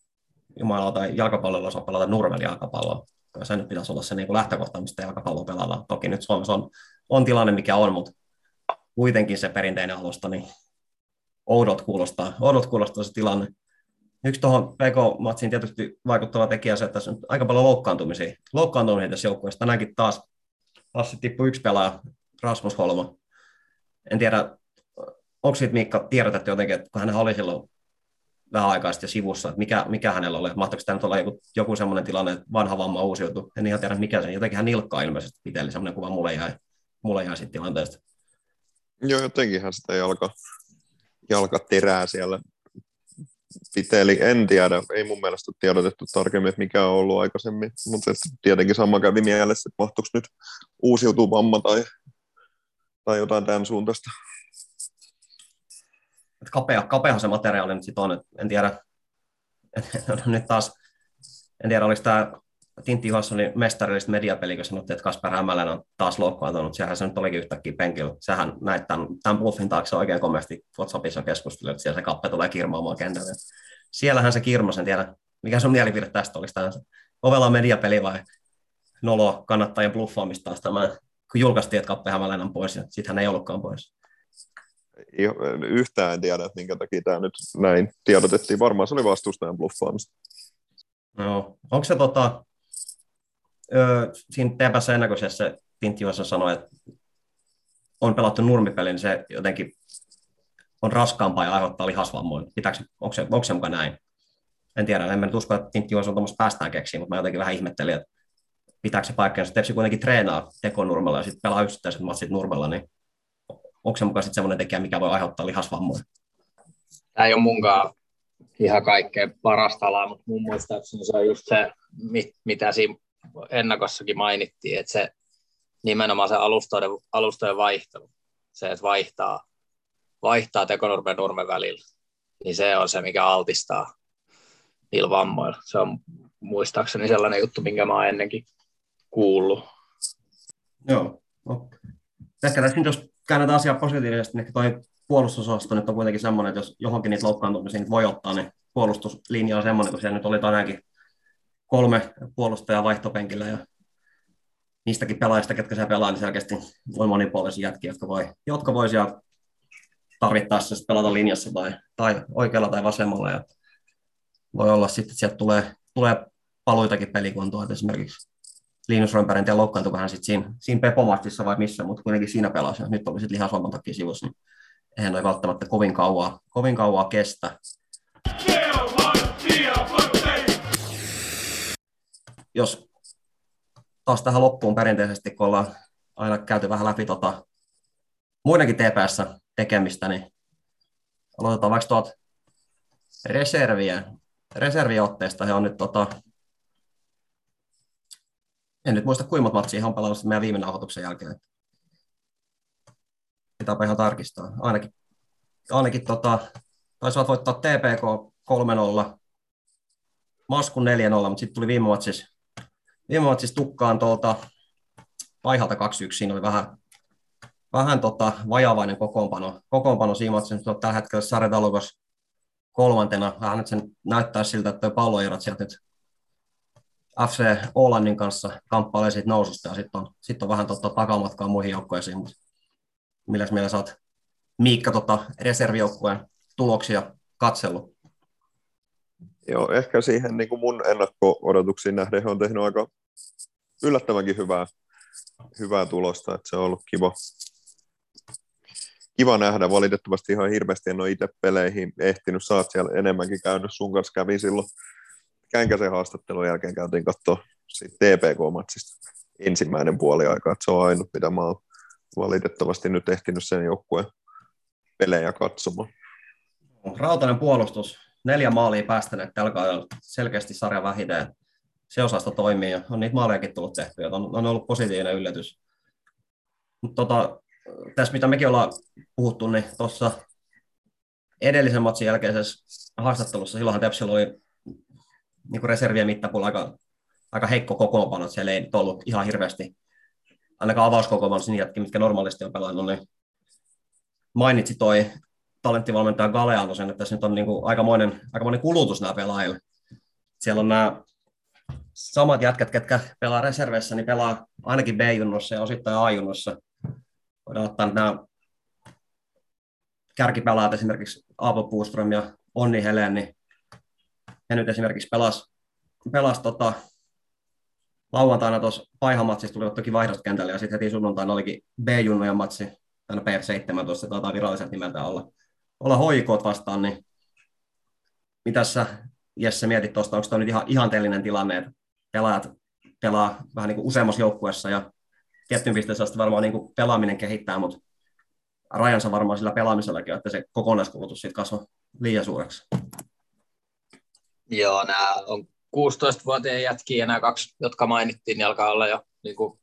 Jumalauta, jalkapallolla osaa pelata nurmen jalkapalloa. Se nyt pitäisi olla se niin kuin lähtökohta, mistä jalkapalloa pelataan. Toki nyt Suomessa on, on tilanne, mikä on, mutta kuitenkin se perinteinen alusta, niin oudot kuulostaa, oudot kuulostaa se tilanne. Yksi tuohon PK-matsiin tietysti vaikuttava tekijä se, että tässä on aika paljon loukkaantumisia. Loukkaantumisia tässä joukkueessa. Tänäänkin taas Lassi tippui yksi pelaaja, Rasmus Holmo. En tiedä, onko siitä Miikka tiedotettu jotenkin, että kun hän oli silloin vähän aikaa sitten sivussa, että mikä, mikä hänellä oli. Mahtoiko tämä nyt olla joku, joku semmoinen tilanne, että vanha vamma uusiutui. En ihan tiedä, mikä se Jotenkin hän nilkkaa ilmeisesti piteli, semmoinen kuva mulle jäi, mulle jäi sitten tilanteesta. Joo, jotenkinhän sitä jalka, jalkaterää siellä piteli. En tiedä, ei mun mielestä ole tiedotettu tarkemmin, että mikä on ollut aikaisemmin, mutta tietenkin sama kävi mielessä, että mahtuuko nyt uusiutuu vamma tai, tai jotain tämän suuntaista. Kapea, kapea se materiaali nyt sitten on, että en tiedä, nyt taas, en tiedä, oliko tämä Tintti Johanssonin mestarillista mediapeli, kun sanottiin, että Kasper Hämälän on taas loukkaantunut. Sehän se nyt olikin yhtäkkiä penkillä. Sehän näitä tämän, tämän bluffin taakse oikein komeasti WhatsAppissa keskustelu, että siellä se kappe tulee kirmaamaan kentälle. Siellähän se kirmas, en tiedä, mikä sun mielipide tästä olisi tämä ovella mediapeli vai nolo kannattajien bluffaamista taas tämä, kun julkaistiin, että kappe Hämälän on pois, ja sitten hän ei ollutkaan pois. Yhtään tiedä, että minkä takia tämä nyt näin tiedotettiin. Varmaan se oli vastustajan bluffaamista. No, onko se tota, öö, siinä teepässä ennäköisessä Tintti sanoi, että on pelattu nurmipeli, niin se jotenkin on raskaampaa ja aiheuttaa lihasvammoja. Pitääkö, onko, se, onko se mukaan näin? En tiedä, en nyt usko, että Tintti on tuommoista päästään keksiä, mutta mä jotenkin vähän ihmettelin, että pitääkö se paikkansa. Tepsi kuitenkin treenaa tekonurmella ja sitten pelaa yksittäiset matsit nurmella, niin onko se mukaan sitten semmoinen tekijä, mikä voi aiheuttaa lihasvammoja? Tämä ei ole munkaan ihan kaikkein parasta alaa, mutta mun muistaakseni se on just se, mitä siinä ennakossakin mainittiin, että se nimenomaan se alustojen, alustojen vaihtelu, se, että vaihtaa, vaihtaa tekonurmen nurmen välillä, niin se on se, mikä altistaa niillä vammoilla. Se on muistaakseni sellainen juttu, minkä mä oon ennenkin kuullut. Joo. No. Ehkä tässä nyt, jos käännetään asiaa positiivisesti, niin toi puolustusosasto nyt on kuitenkin semmoinen, että jos johonkin niitä loukkaantumisia voi ottaa, niin puolustuslinja on semmoinen, kun siellä nyt oli tänäänkin kolme puolustajaa vaihtopenkillä ja niistäkin pelaajista, ketkä siellä pelaa, niin selkeästi on monipuolisia jätkiä, jotka voi, jotka voi siellä tarvittaessa pelata linjassa tai, tai oikealla tai vasemmalla. Ja voi olla sitten, että sieltä tulee, tulee paluitakin pelikuntoa, esimerkiksi Linus Rönnberg, en tiedä loukkaantuiko hän sitten siinä, siinä Pepomattissa vai missä, mutta kuitenkin siinä pelasi. Ja nyt oli sitten lihasvamman takia sivussa, niin eihän noi välttämättä kovin kauaa, kovin kauaa kestä. Jos taas tähän loppuun perinteisesti, kun ollaan aina käyty vähän läpi tota, muidenkin TPS tekemistä, niin aloitetaan vaikka tuot reserviä, reserviotteista. He on nyt tota, en nyt muista kuinka matsia he on pelannut meidän viime nauhoituksen jälkeen. Pitääpä ihan tarkistaa. Ainakin, ainakin tota, taisivat voittaa TPK 3-0, Maskun 4-0, mutta sitten tuli viime matsissa, viime matsissa tukkaan tuolta Paihalta 2-1. Siinä oli vähän, vähän tota, vajavainen kokoonpano. Kokoonpano siinä matsissa, tällä hetkellä Sare Talokos kolmantena. Vähän nyt sen näyttää siltä, että palloerot sieltä nyt FC Olannin kanssa kamppailee siitä noususta ja sitten on, sit on vähän tota, takamatkaa muihin joukkoihin, mutta milläs mielessä olet Miikka tota, reservijoukkueen tuloksia katsellut? Joo, ehkä siihen niin kuin mun ennakko-odotuksiin nähden he on tehnyt aika yllättävänkin hyvää, hyvää tulosta, että se on ollut kiva, kiva nähdä. Valitettavasti ihan hirveästi en ole itse peleihin ehtinyt, saat siellä enemmänkin käynyt. Sun kanssa kävin silloin Känkäsen haastattelun jälkeen käytiin katsoa TPK-matsista ensimmäinen puoli aikaa, että se on ainut, mitä mä oon valitettavasti nyt ehtinyt sen joukkueen pelejä katsomaan. Rautainen puolustus, neljä maalia päästäneet tällä selkeästi sarja vähiten. Se osasto toimii ja on niitä maalejakin tullut tehtyä, on, on ollut positiivinen yllätys. Tota, tässä mitä mekin ollaan puhuttu, niin tuossa edellisen matsin jälkeisessä haastattelussa, silloinhan Tepsillä oli niin kuin reservien mittapulla aika, aika heikko kokoonpano, siellä ei ollut ihan hirveästi, ainakaan avauskokoonpanossa niin jätkin, mitkä normaalisti on pelannut, niin mainitsi toi talenttivalmentaja Galeano sen, että tässä nyt on niin kuin aikamoinen, aikamoinen kulutus nämä pelaajille. Siellä on nämä samat jätkät, ketkä pelaa reserveissä, niin pelaa ainakin B-junnossa ja osittain A-junnossa. Voidaan ottaa nämä kärkipelaajat esimerkiksi Aapo Puuström ja Onni Helen, niin he nyt esimerkiksi pelas, pelas tota, lauantaina tuossa Paihamatsissa tulivat toki vaihdoskentälle ja sitten heti sunnuntaina olikin B-junnojen matsi, aina P17, taitaa viralliset nimeltä olla, olla hoikoot vastaan, niin mitä sä Jesse mietit tuosta, onko tämä nyt ihan ihanteellinen tilanne, että pelaajat pelaa vähän niin kuin useammassa joukkueessa ja tiettyyn pisteeseen varmaan niin kuin pelaaminen kehittää, mutta rajansa varmaan sillä pelaamisellakin, että se kokonaiskulutus siitä kasvaa liian suureksi. Joo, nämä on 16-vuotiaiden jätkiä ja nämä kaksi, jotka mainittiin, niin alkaa olla jo niin kuin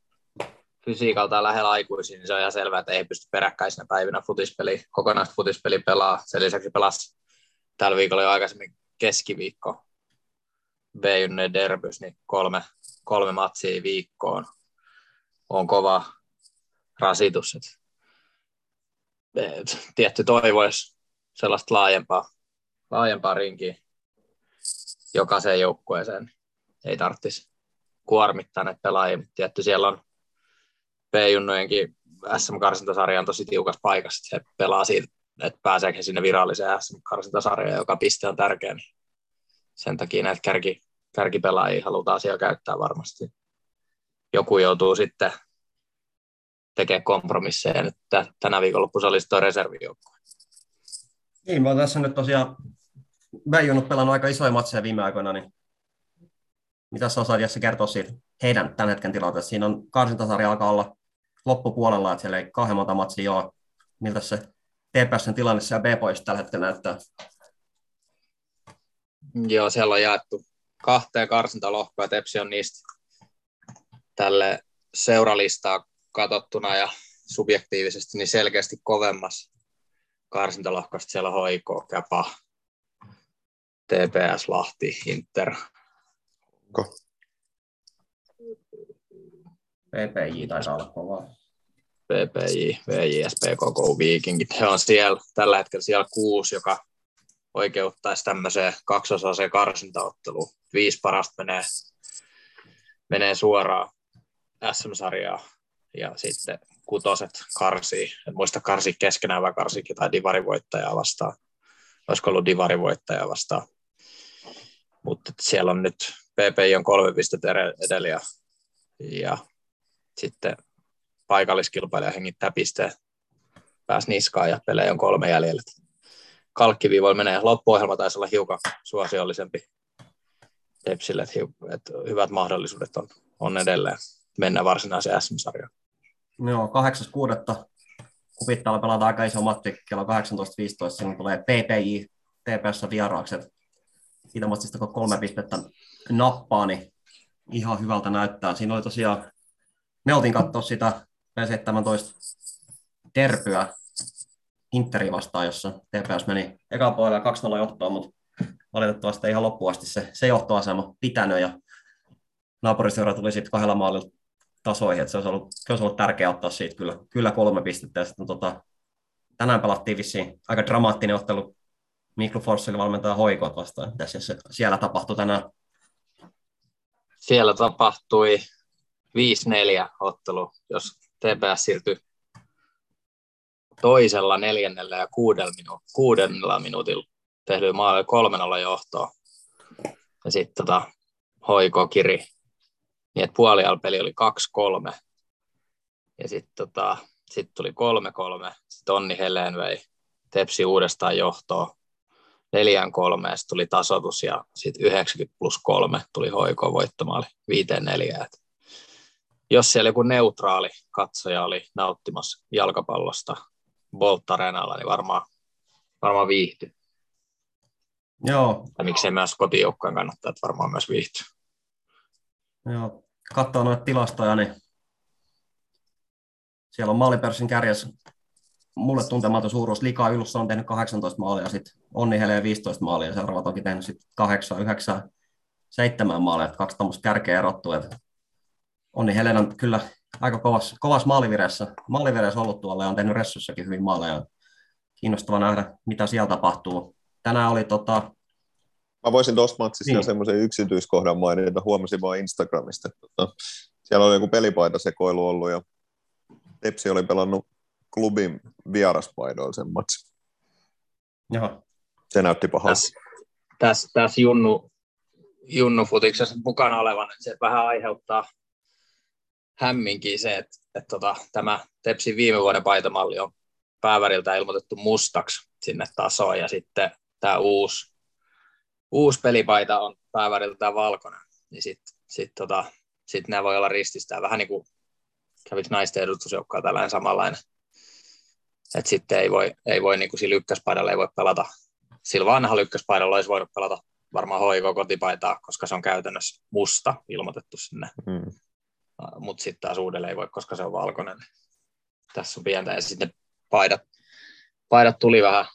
fysiikalta lähellä aikuisiin, niin se on ihan selvää, että ei pysty peräkkäisinä päivinä futispeli, kokonaista futispeli pelaa. Sen lisäksi pelasi tällä viikolla jo aikaisemmin keskiviikko b derbys, niin kolme, kolme matsia viikkoon on kova rasitus. Et, et, tietty toivoisi sellaista laajempaa, laajempaa rinkiä jokaiseen joukkueeseen. Ei tarvitsisi kuormittaa näitä pelaajia, mutta tietty siellä on P-junnojenkin SM-karsintasarja on tosi tiukas paikassa, se pelaa siitä, että pääseekö he sinne viralliseen SM-karsintasarjaan, joka piste on tärkeä, niin sen takia näitä kärki, kärkipelaajia halutaan siellä käyttää varmasti. Joku joutuu sitten tekemään kompromisseja, nyt tänä viikonloppuissa olisi tuo reservijoukkue. Niin, oon tässä nyt tosiaan Väijunut pelannut aika isoja matseja viime aikoina, niin mitä sä osaat Jesse kertoa siitä heidän tämän hetken tilanteesta? Siinä on karsintasarja alkaa olla loppupuolella, että siellä ei kauhean monta matsia ole. Miltä se TPSn tilanne siellä B-poissa tällä hetkellä näyttää? Joo, siellä on jaettu kahteen karsintalohkoa. Tepsi on niistä tälle seuralistaa katsottuna ja subjektiivisesti niin selkeästi kovemmassa karsintalohkosta. Siellä on HIK, Käpa, TPS, Lahti, Inter. Onko? PPJ taitaa olla kovaa. PPJ, VJ, SPK, Vikingit. He on siellä, tällä hetkellä siellä kuusi, joka oikeuttaisi tämmöiseen kaksosaiseen karsintaotteluun. Viisi parasta menee, menee suoraan SM-sarjaa ja sitten kutoset karsii. En muista karsi keskenään vai karsikin tai divarivoittajaa vastaan. Olisiko ollut divarivoittajaa vastaan. Mutta siellä on nyt PPI on kolme pistettä edellä ja, sitten paikalliskilpailija hengittää pisteen pääsi niskaan ja pelejä on kolme jäljellä. Kalkkiviivoilla menee. Loppuohjelma taisi olla hiukan suosiollisempi Tepsille, että, että hyvät mahdollisuudet on, on edelleen mennä varsinaiseen SM-sarjaan. Joo, 8.6. Kupittaalla pelataan aika iso matti kello 18.15, siinä tulee PPI TPS vieraaksi. Siitä matsista kun kolme pistettä nappaa, niin ihan hyvältä näyttää. Siinä oli tosiaan, me oltiin katsoa sitä P17 derpyä Interi vastaan, jossa TPS meni eka puolella 2-0 johtoon, mutta valitettavasti ihan loppuun asti se, se johtoasema pitänyt ja naapuriseura tuli sitten kahdella maalilla tasoihin, että se olisi ollut, se olisi ollut tärkeää ottaa siitä kyllä, kyllä kolme pistettä. Ja sitten, tota, tänään pelattiin vissiin aika dramaattinen ottelu Miklu Forsselin valmentaja Hoikot vastaan. Mitä siellä tapahtui tänään? Siellä tapahtui 5-4 ottelu, jos TPS siirtyi toisella neljännellä ja kuudella, minu- kuudennella minuutilla tehdyllä maalla kolmen olla johtoa. Ja sitten tota, hoiko kiri. Niin että puolialpeli oli 2-3. Ja sitten tota, sit tuli 3-3. Sitten Onni Helen vei Tepsi uudestaan johtoa neljään kolmeen, sitten tuli tasoitus ja sitten 90 plus kolme tuli hoiko voittomaali viiteen neljään. Jos siellä joku neutraali katsoja oli nauttimassa jalkapallosta Bolt Arenalla, niin varmaan, varmaan viihtyi. Joo. Ja miksei myös kotijoukkojen kannattaa, että varmaan myös viihtyy. Joo, katsoo noita tilastoja, niin siellä on maalipörssin kärjessä mulle tuntematon suuruus. Likaa Ylussa on tehnyt 18 maalia, sitten Onni Helee 15 maalia, ja seuraavat onkin tehnyt sitten 8, 9, 7 maalia, että kaksi tämmöistä kärkeä erottuu. Että Onni Helen on kyllä aika kovassa, kovassa maalivireessä, maalivireessä ollut tuolla ja on tehnyt Ressussakin hyvin maaleja. Kiinnostava nähdä, mitä siellä tapahtuu. Tänään oli tota, Mä voisin tuosta matsista niin. semmoisen yksityiskohdan mainita, huomasin vaan Instagramista. Että, tota, siellä oli joku pelipaita sekoilu ollut ja Tepsi oli pelannut klubin vieraspaidoilla sen matsi. Joo. Se näytti pahalta. Tässä, tässä, tässä Junnu, Junnu futiksessa mukana olevan, että se vähän aiheuttaa hämminkin se, että, että tota, tämä Tepsin viime vuoden paitamalli on pääväriltä ilmoitettu mustaksi sinne tasoon ja sitten tämä uusi uusi pelipaita on pääväriltään valkoinen, niin sitten sit, tota, sit nämä voi olla rististä. Vähän niin kuin kävit naisten edustusjoukkoa tällainen samanlainen. Että sitten ei voi, ei voi niin kuin sillä ykköspaidalla ei voi pelata. Sillä vanhalla ykköspaidalla olisi voinut pelata varmaan hoiko kotipaitaa, koska se on käytännössä musta ilmoitettu sinne. Mm. Mutta sitten taas uudelleen ei voi, koska se on valkoinen. Tässä on pientä. Ja sitten paidat, paidat tuli vähän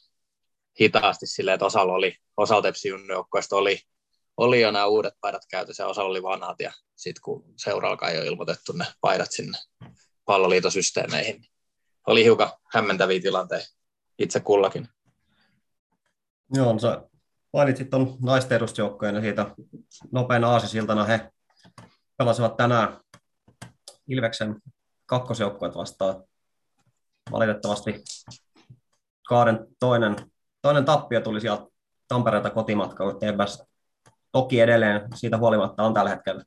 hitaasti silleen, että osalla oli, osalla tepsi oli, oli jo nämä uudet paidat käytössä ja osalla oli vanhat. Ja sitten kun seuraalla ei ole ilmoitettu ne paidat sinne palloliitosysteemeihin, niin oli hiukan hämmentäviä tilanteita itse kullakin. Joo, no sä mainitsit tuon naisten edustusjoukkojen ja siitä nopeana aasisiltana he pelasivat tänään Ilveksen kakkosjoukkueet vastaan. Valitettavasti kauden toinen, toinen tappio tuli sieltä Tampereelta kotimatkalla TBS. Toki edelleen siitä huolimatta on tällä hetkellä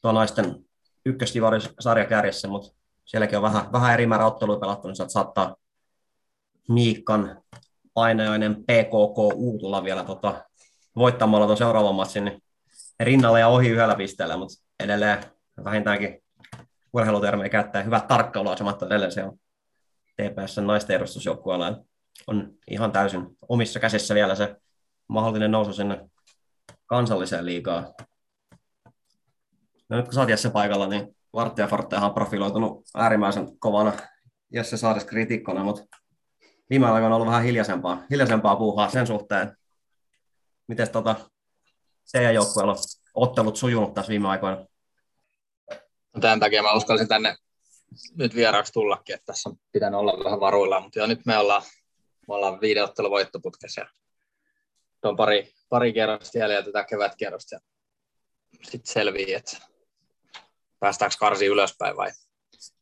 tuo naisten ykköstivarisarja kärjessä, mutta sielläkin on vähän, vähän eri määrä ottelua pelattu, niin sieltä saattaa Miikkan painajainen PKK tulla vielä tota, voittamalla tuon seuraavan matsin niin rinnalla ja ohi yhdellä pisteellä, mutta edelleen vähintäänkin urheilutermejä käyttää hyvät tarkkailuasemat edelleen se on TPS naisten edustusjoukkueella on ihan täysin omissa käsissä vielä se mahdollinen nousu sinne kansalliseen liigaan. No nyt kun sä oot paikalla, niin Vartti ja Fortehan on profiloitunut äärimmäisen kovana Jesse Saaris kritiikkona, mutta viime aikoina on ollut vähän hiljaisempaa, hiljaisempaa puuhaa sen suhteen. Miten tota, teidän joukkueella on ottelut sujunut tässä viime aikoina? No tämän takia mä uskalsin tänne nyt vieraaksi tullakin, että tässä pitänyt olla vähän varuilla, mutta jo nyt me ollaan, me ollaan viiden ottelun voittoputkessa on pari, pari kierrosta jäljellä tätä kevätkierrosta sitten selvii, että päästäänkö karsi ylöspäin vai,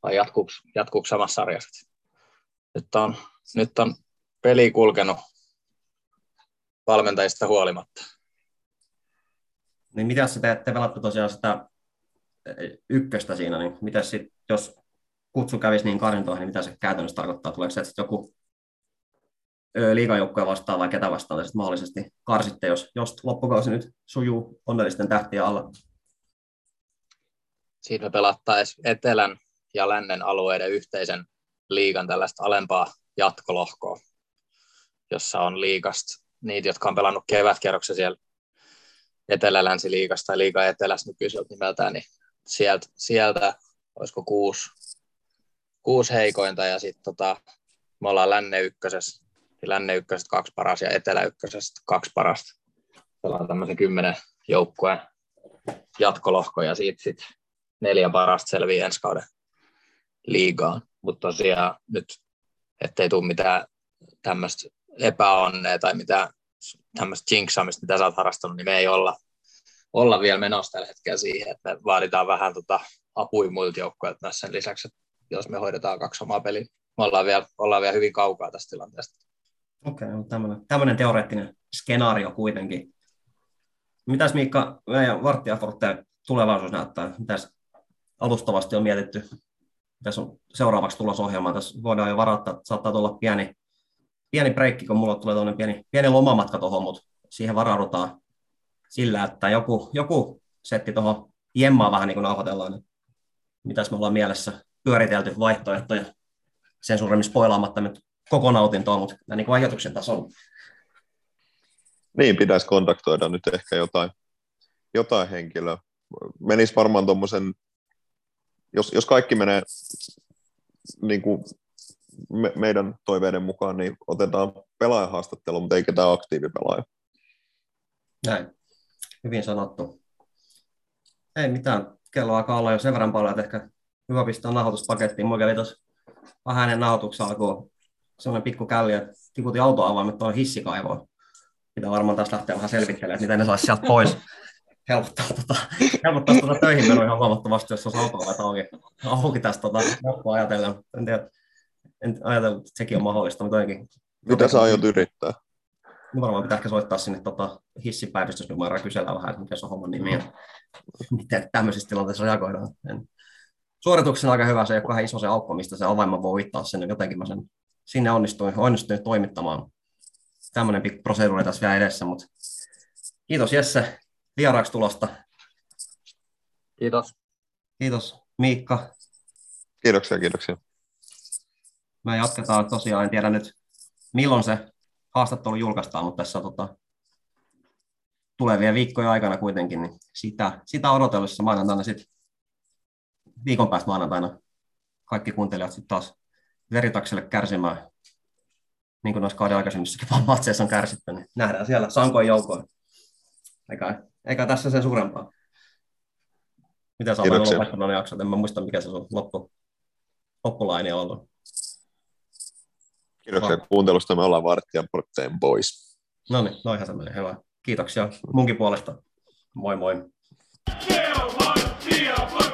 vai jatkuuko, jatkuuko samassa sarjassa. Nyt on, nyt on peli kulkenut valmentajista huolimatta. Niin mitä te, te pelatte tosiaan sitä ykköstä siinä, niin mitä sitten, jos kutsu kävisi niin karintoihin, niin mitä se käytännössä tarkoittaa? Tuleeko se, että joku liikajoukkoja vastaan vai ketä vastaan, tai mahdollisesti karsitte, jos, jos loppukausi nyt sujuu onnellisten tähtien alla? Siinä me pelattaisiin etelän ja lännen alueiden yhteisen liigan tällaista alempaa jatkolohkoa, jossa on liikasta niitä, jotka on pelannut kevätkierroksen siellä Etelä-Länsi-liigasta tai liiga etelässä nykyiseltä nimeltään, niin sieltä, sieltä olisiko kuusi, kuusi heikointa ja sitten tota, me ollaan länne ykkösessä, niin länne ykkösestä kaksi parasta ja etelä ykkösestä kaksi parasta. Pelaan tämmöisen kymmenen joukkueen jatkolohko ja siitä sitten neljä parasta selviää ensi kauden liigaan. Mutta tosiaan nyt, ettei tule mitään tämmöistä epäonnea tai mitään tämmöistä jinksaamista, mitä sä oot harrastanut, niin me ei olla olla vielä menossa tällä hetkellä siihen, että me vaaditaan vähän tota apua muilta joukkueilta myös sen lisäksi, että jos me hoidetaan kaksi omaa peliä. Me ollaan vielä, ollaan vielä hyvin kaukaa tästä tilanteesta. Okei, okay, tämmöinen, tämmöinen teoreettinen skenaario kuitenkin. Mitäs Miikka, meidän varttijafortteen tulevaisuus näyttää? Mitäs alustavasti on mietitty? Tässä on seuraavaksi tulosohjelma. Tässä voidaan jo varoittaa, että saattaa tulla pieni, pieni breikki, kun mulla tulee pieni, pieni lomamatka tuohon, mutta siihen varaudutaan sillä, että joku, joku setti tuohon jemmaa vähän niin kuin niin mitäs me ollaan mielessä pyöritelty vaihtoehtoja sen suuremmin spoilaamatta nyt koko nautintoa, mutta niin kuin ajatuksen tasolla. Niin, pitäisi kontaktoida nyt ehkä jotain, jotain henkilöä. Menisi varmaan tuommoisen, jos, jos kaikki menee niin kuin me, meidän toiveiden mukaan, niin otetaan pelaajahaastattelu, mutta ei ketään aktiivipelaaja. Näin hyvin sanottu. Ei mitään, kello alkaa olla jo sen verran paljon, että ehkä hyvä pistää nauhoituspakettiin. Mulla kävi tuossa vähän ennen nauhoituksen alkuun sellainen pikku källi, että tiputin autoavaimet tuohon hissikaivoon. Pitää varmaan taas lähteä vähän selvittelemään, että miten ne saisi sieltä pois. Helpottaa, tota, helpottaa tota töihin menoa ihan huomattavasti, jos olisi autoavat auki, auki tästä tota, ajatellen. En tiedä, en ajatellut, että sekin on mahdollista, mutta jotenkin. Mitä sä aiot yrittää? Niin varmaan pitää ehkä soittaa sinne tota, hissipäivystysnumeroa ja kysellä vähän, että mikä se on homman nimi ja miten tämmöisissä tilanteissa reagoidaan. En. Suorituksena aika hyvä, se ei ole iso se aukko, mistä se avaima voi uittaa sinne, jotenkin mä sen sinne onnistuin, onnistuin toimittamaan. Tämmöinen pikku proseduuri tässä vielä edessä, mutta Kiitos Jesse vieraaksi tulosta. Kiitos. Kiitos Miikka. Kiitoksia, kiitoksia. Me jatketaan tosiaan, en tiedä nyt milloin se haastattelu julkaistaan, mutta tässä on tota, tulevien viikkojen aikana kuitenkin, niin sitä, sitä odotellessa maanantaina sitten viikon päästä maanantaina kaikki kuuntelijat sitten taas veritakselle kärsimään, niin kuin noissa kauden aikaisemmissakin matseissa on kärsitty, niin nähdään siellä sankoin joukoin. Eikä, eikä tässä sen suurempaa. Mitä sä olet lopettanut jaksot? En mä muista, mikä se sun loppu, loppulaini on ollut. Kiitoksia oh. kuuntelusta. Me ollaan varttia portteen pois. No niin, noihän se menee. Hyvä. Kiitoksia munkin puolesta. Moi moi. Yeah,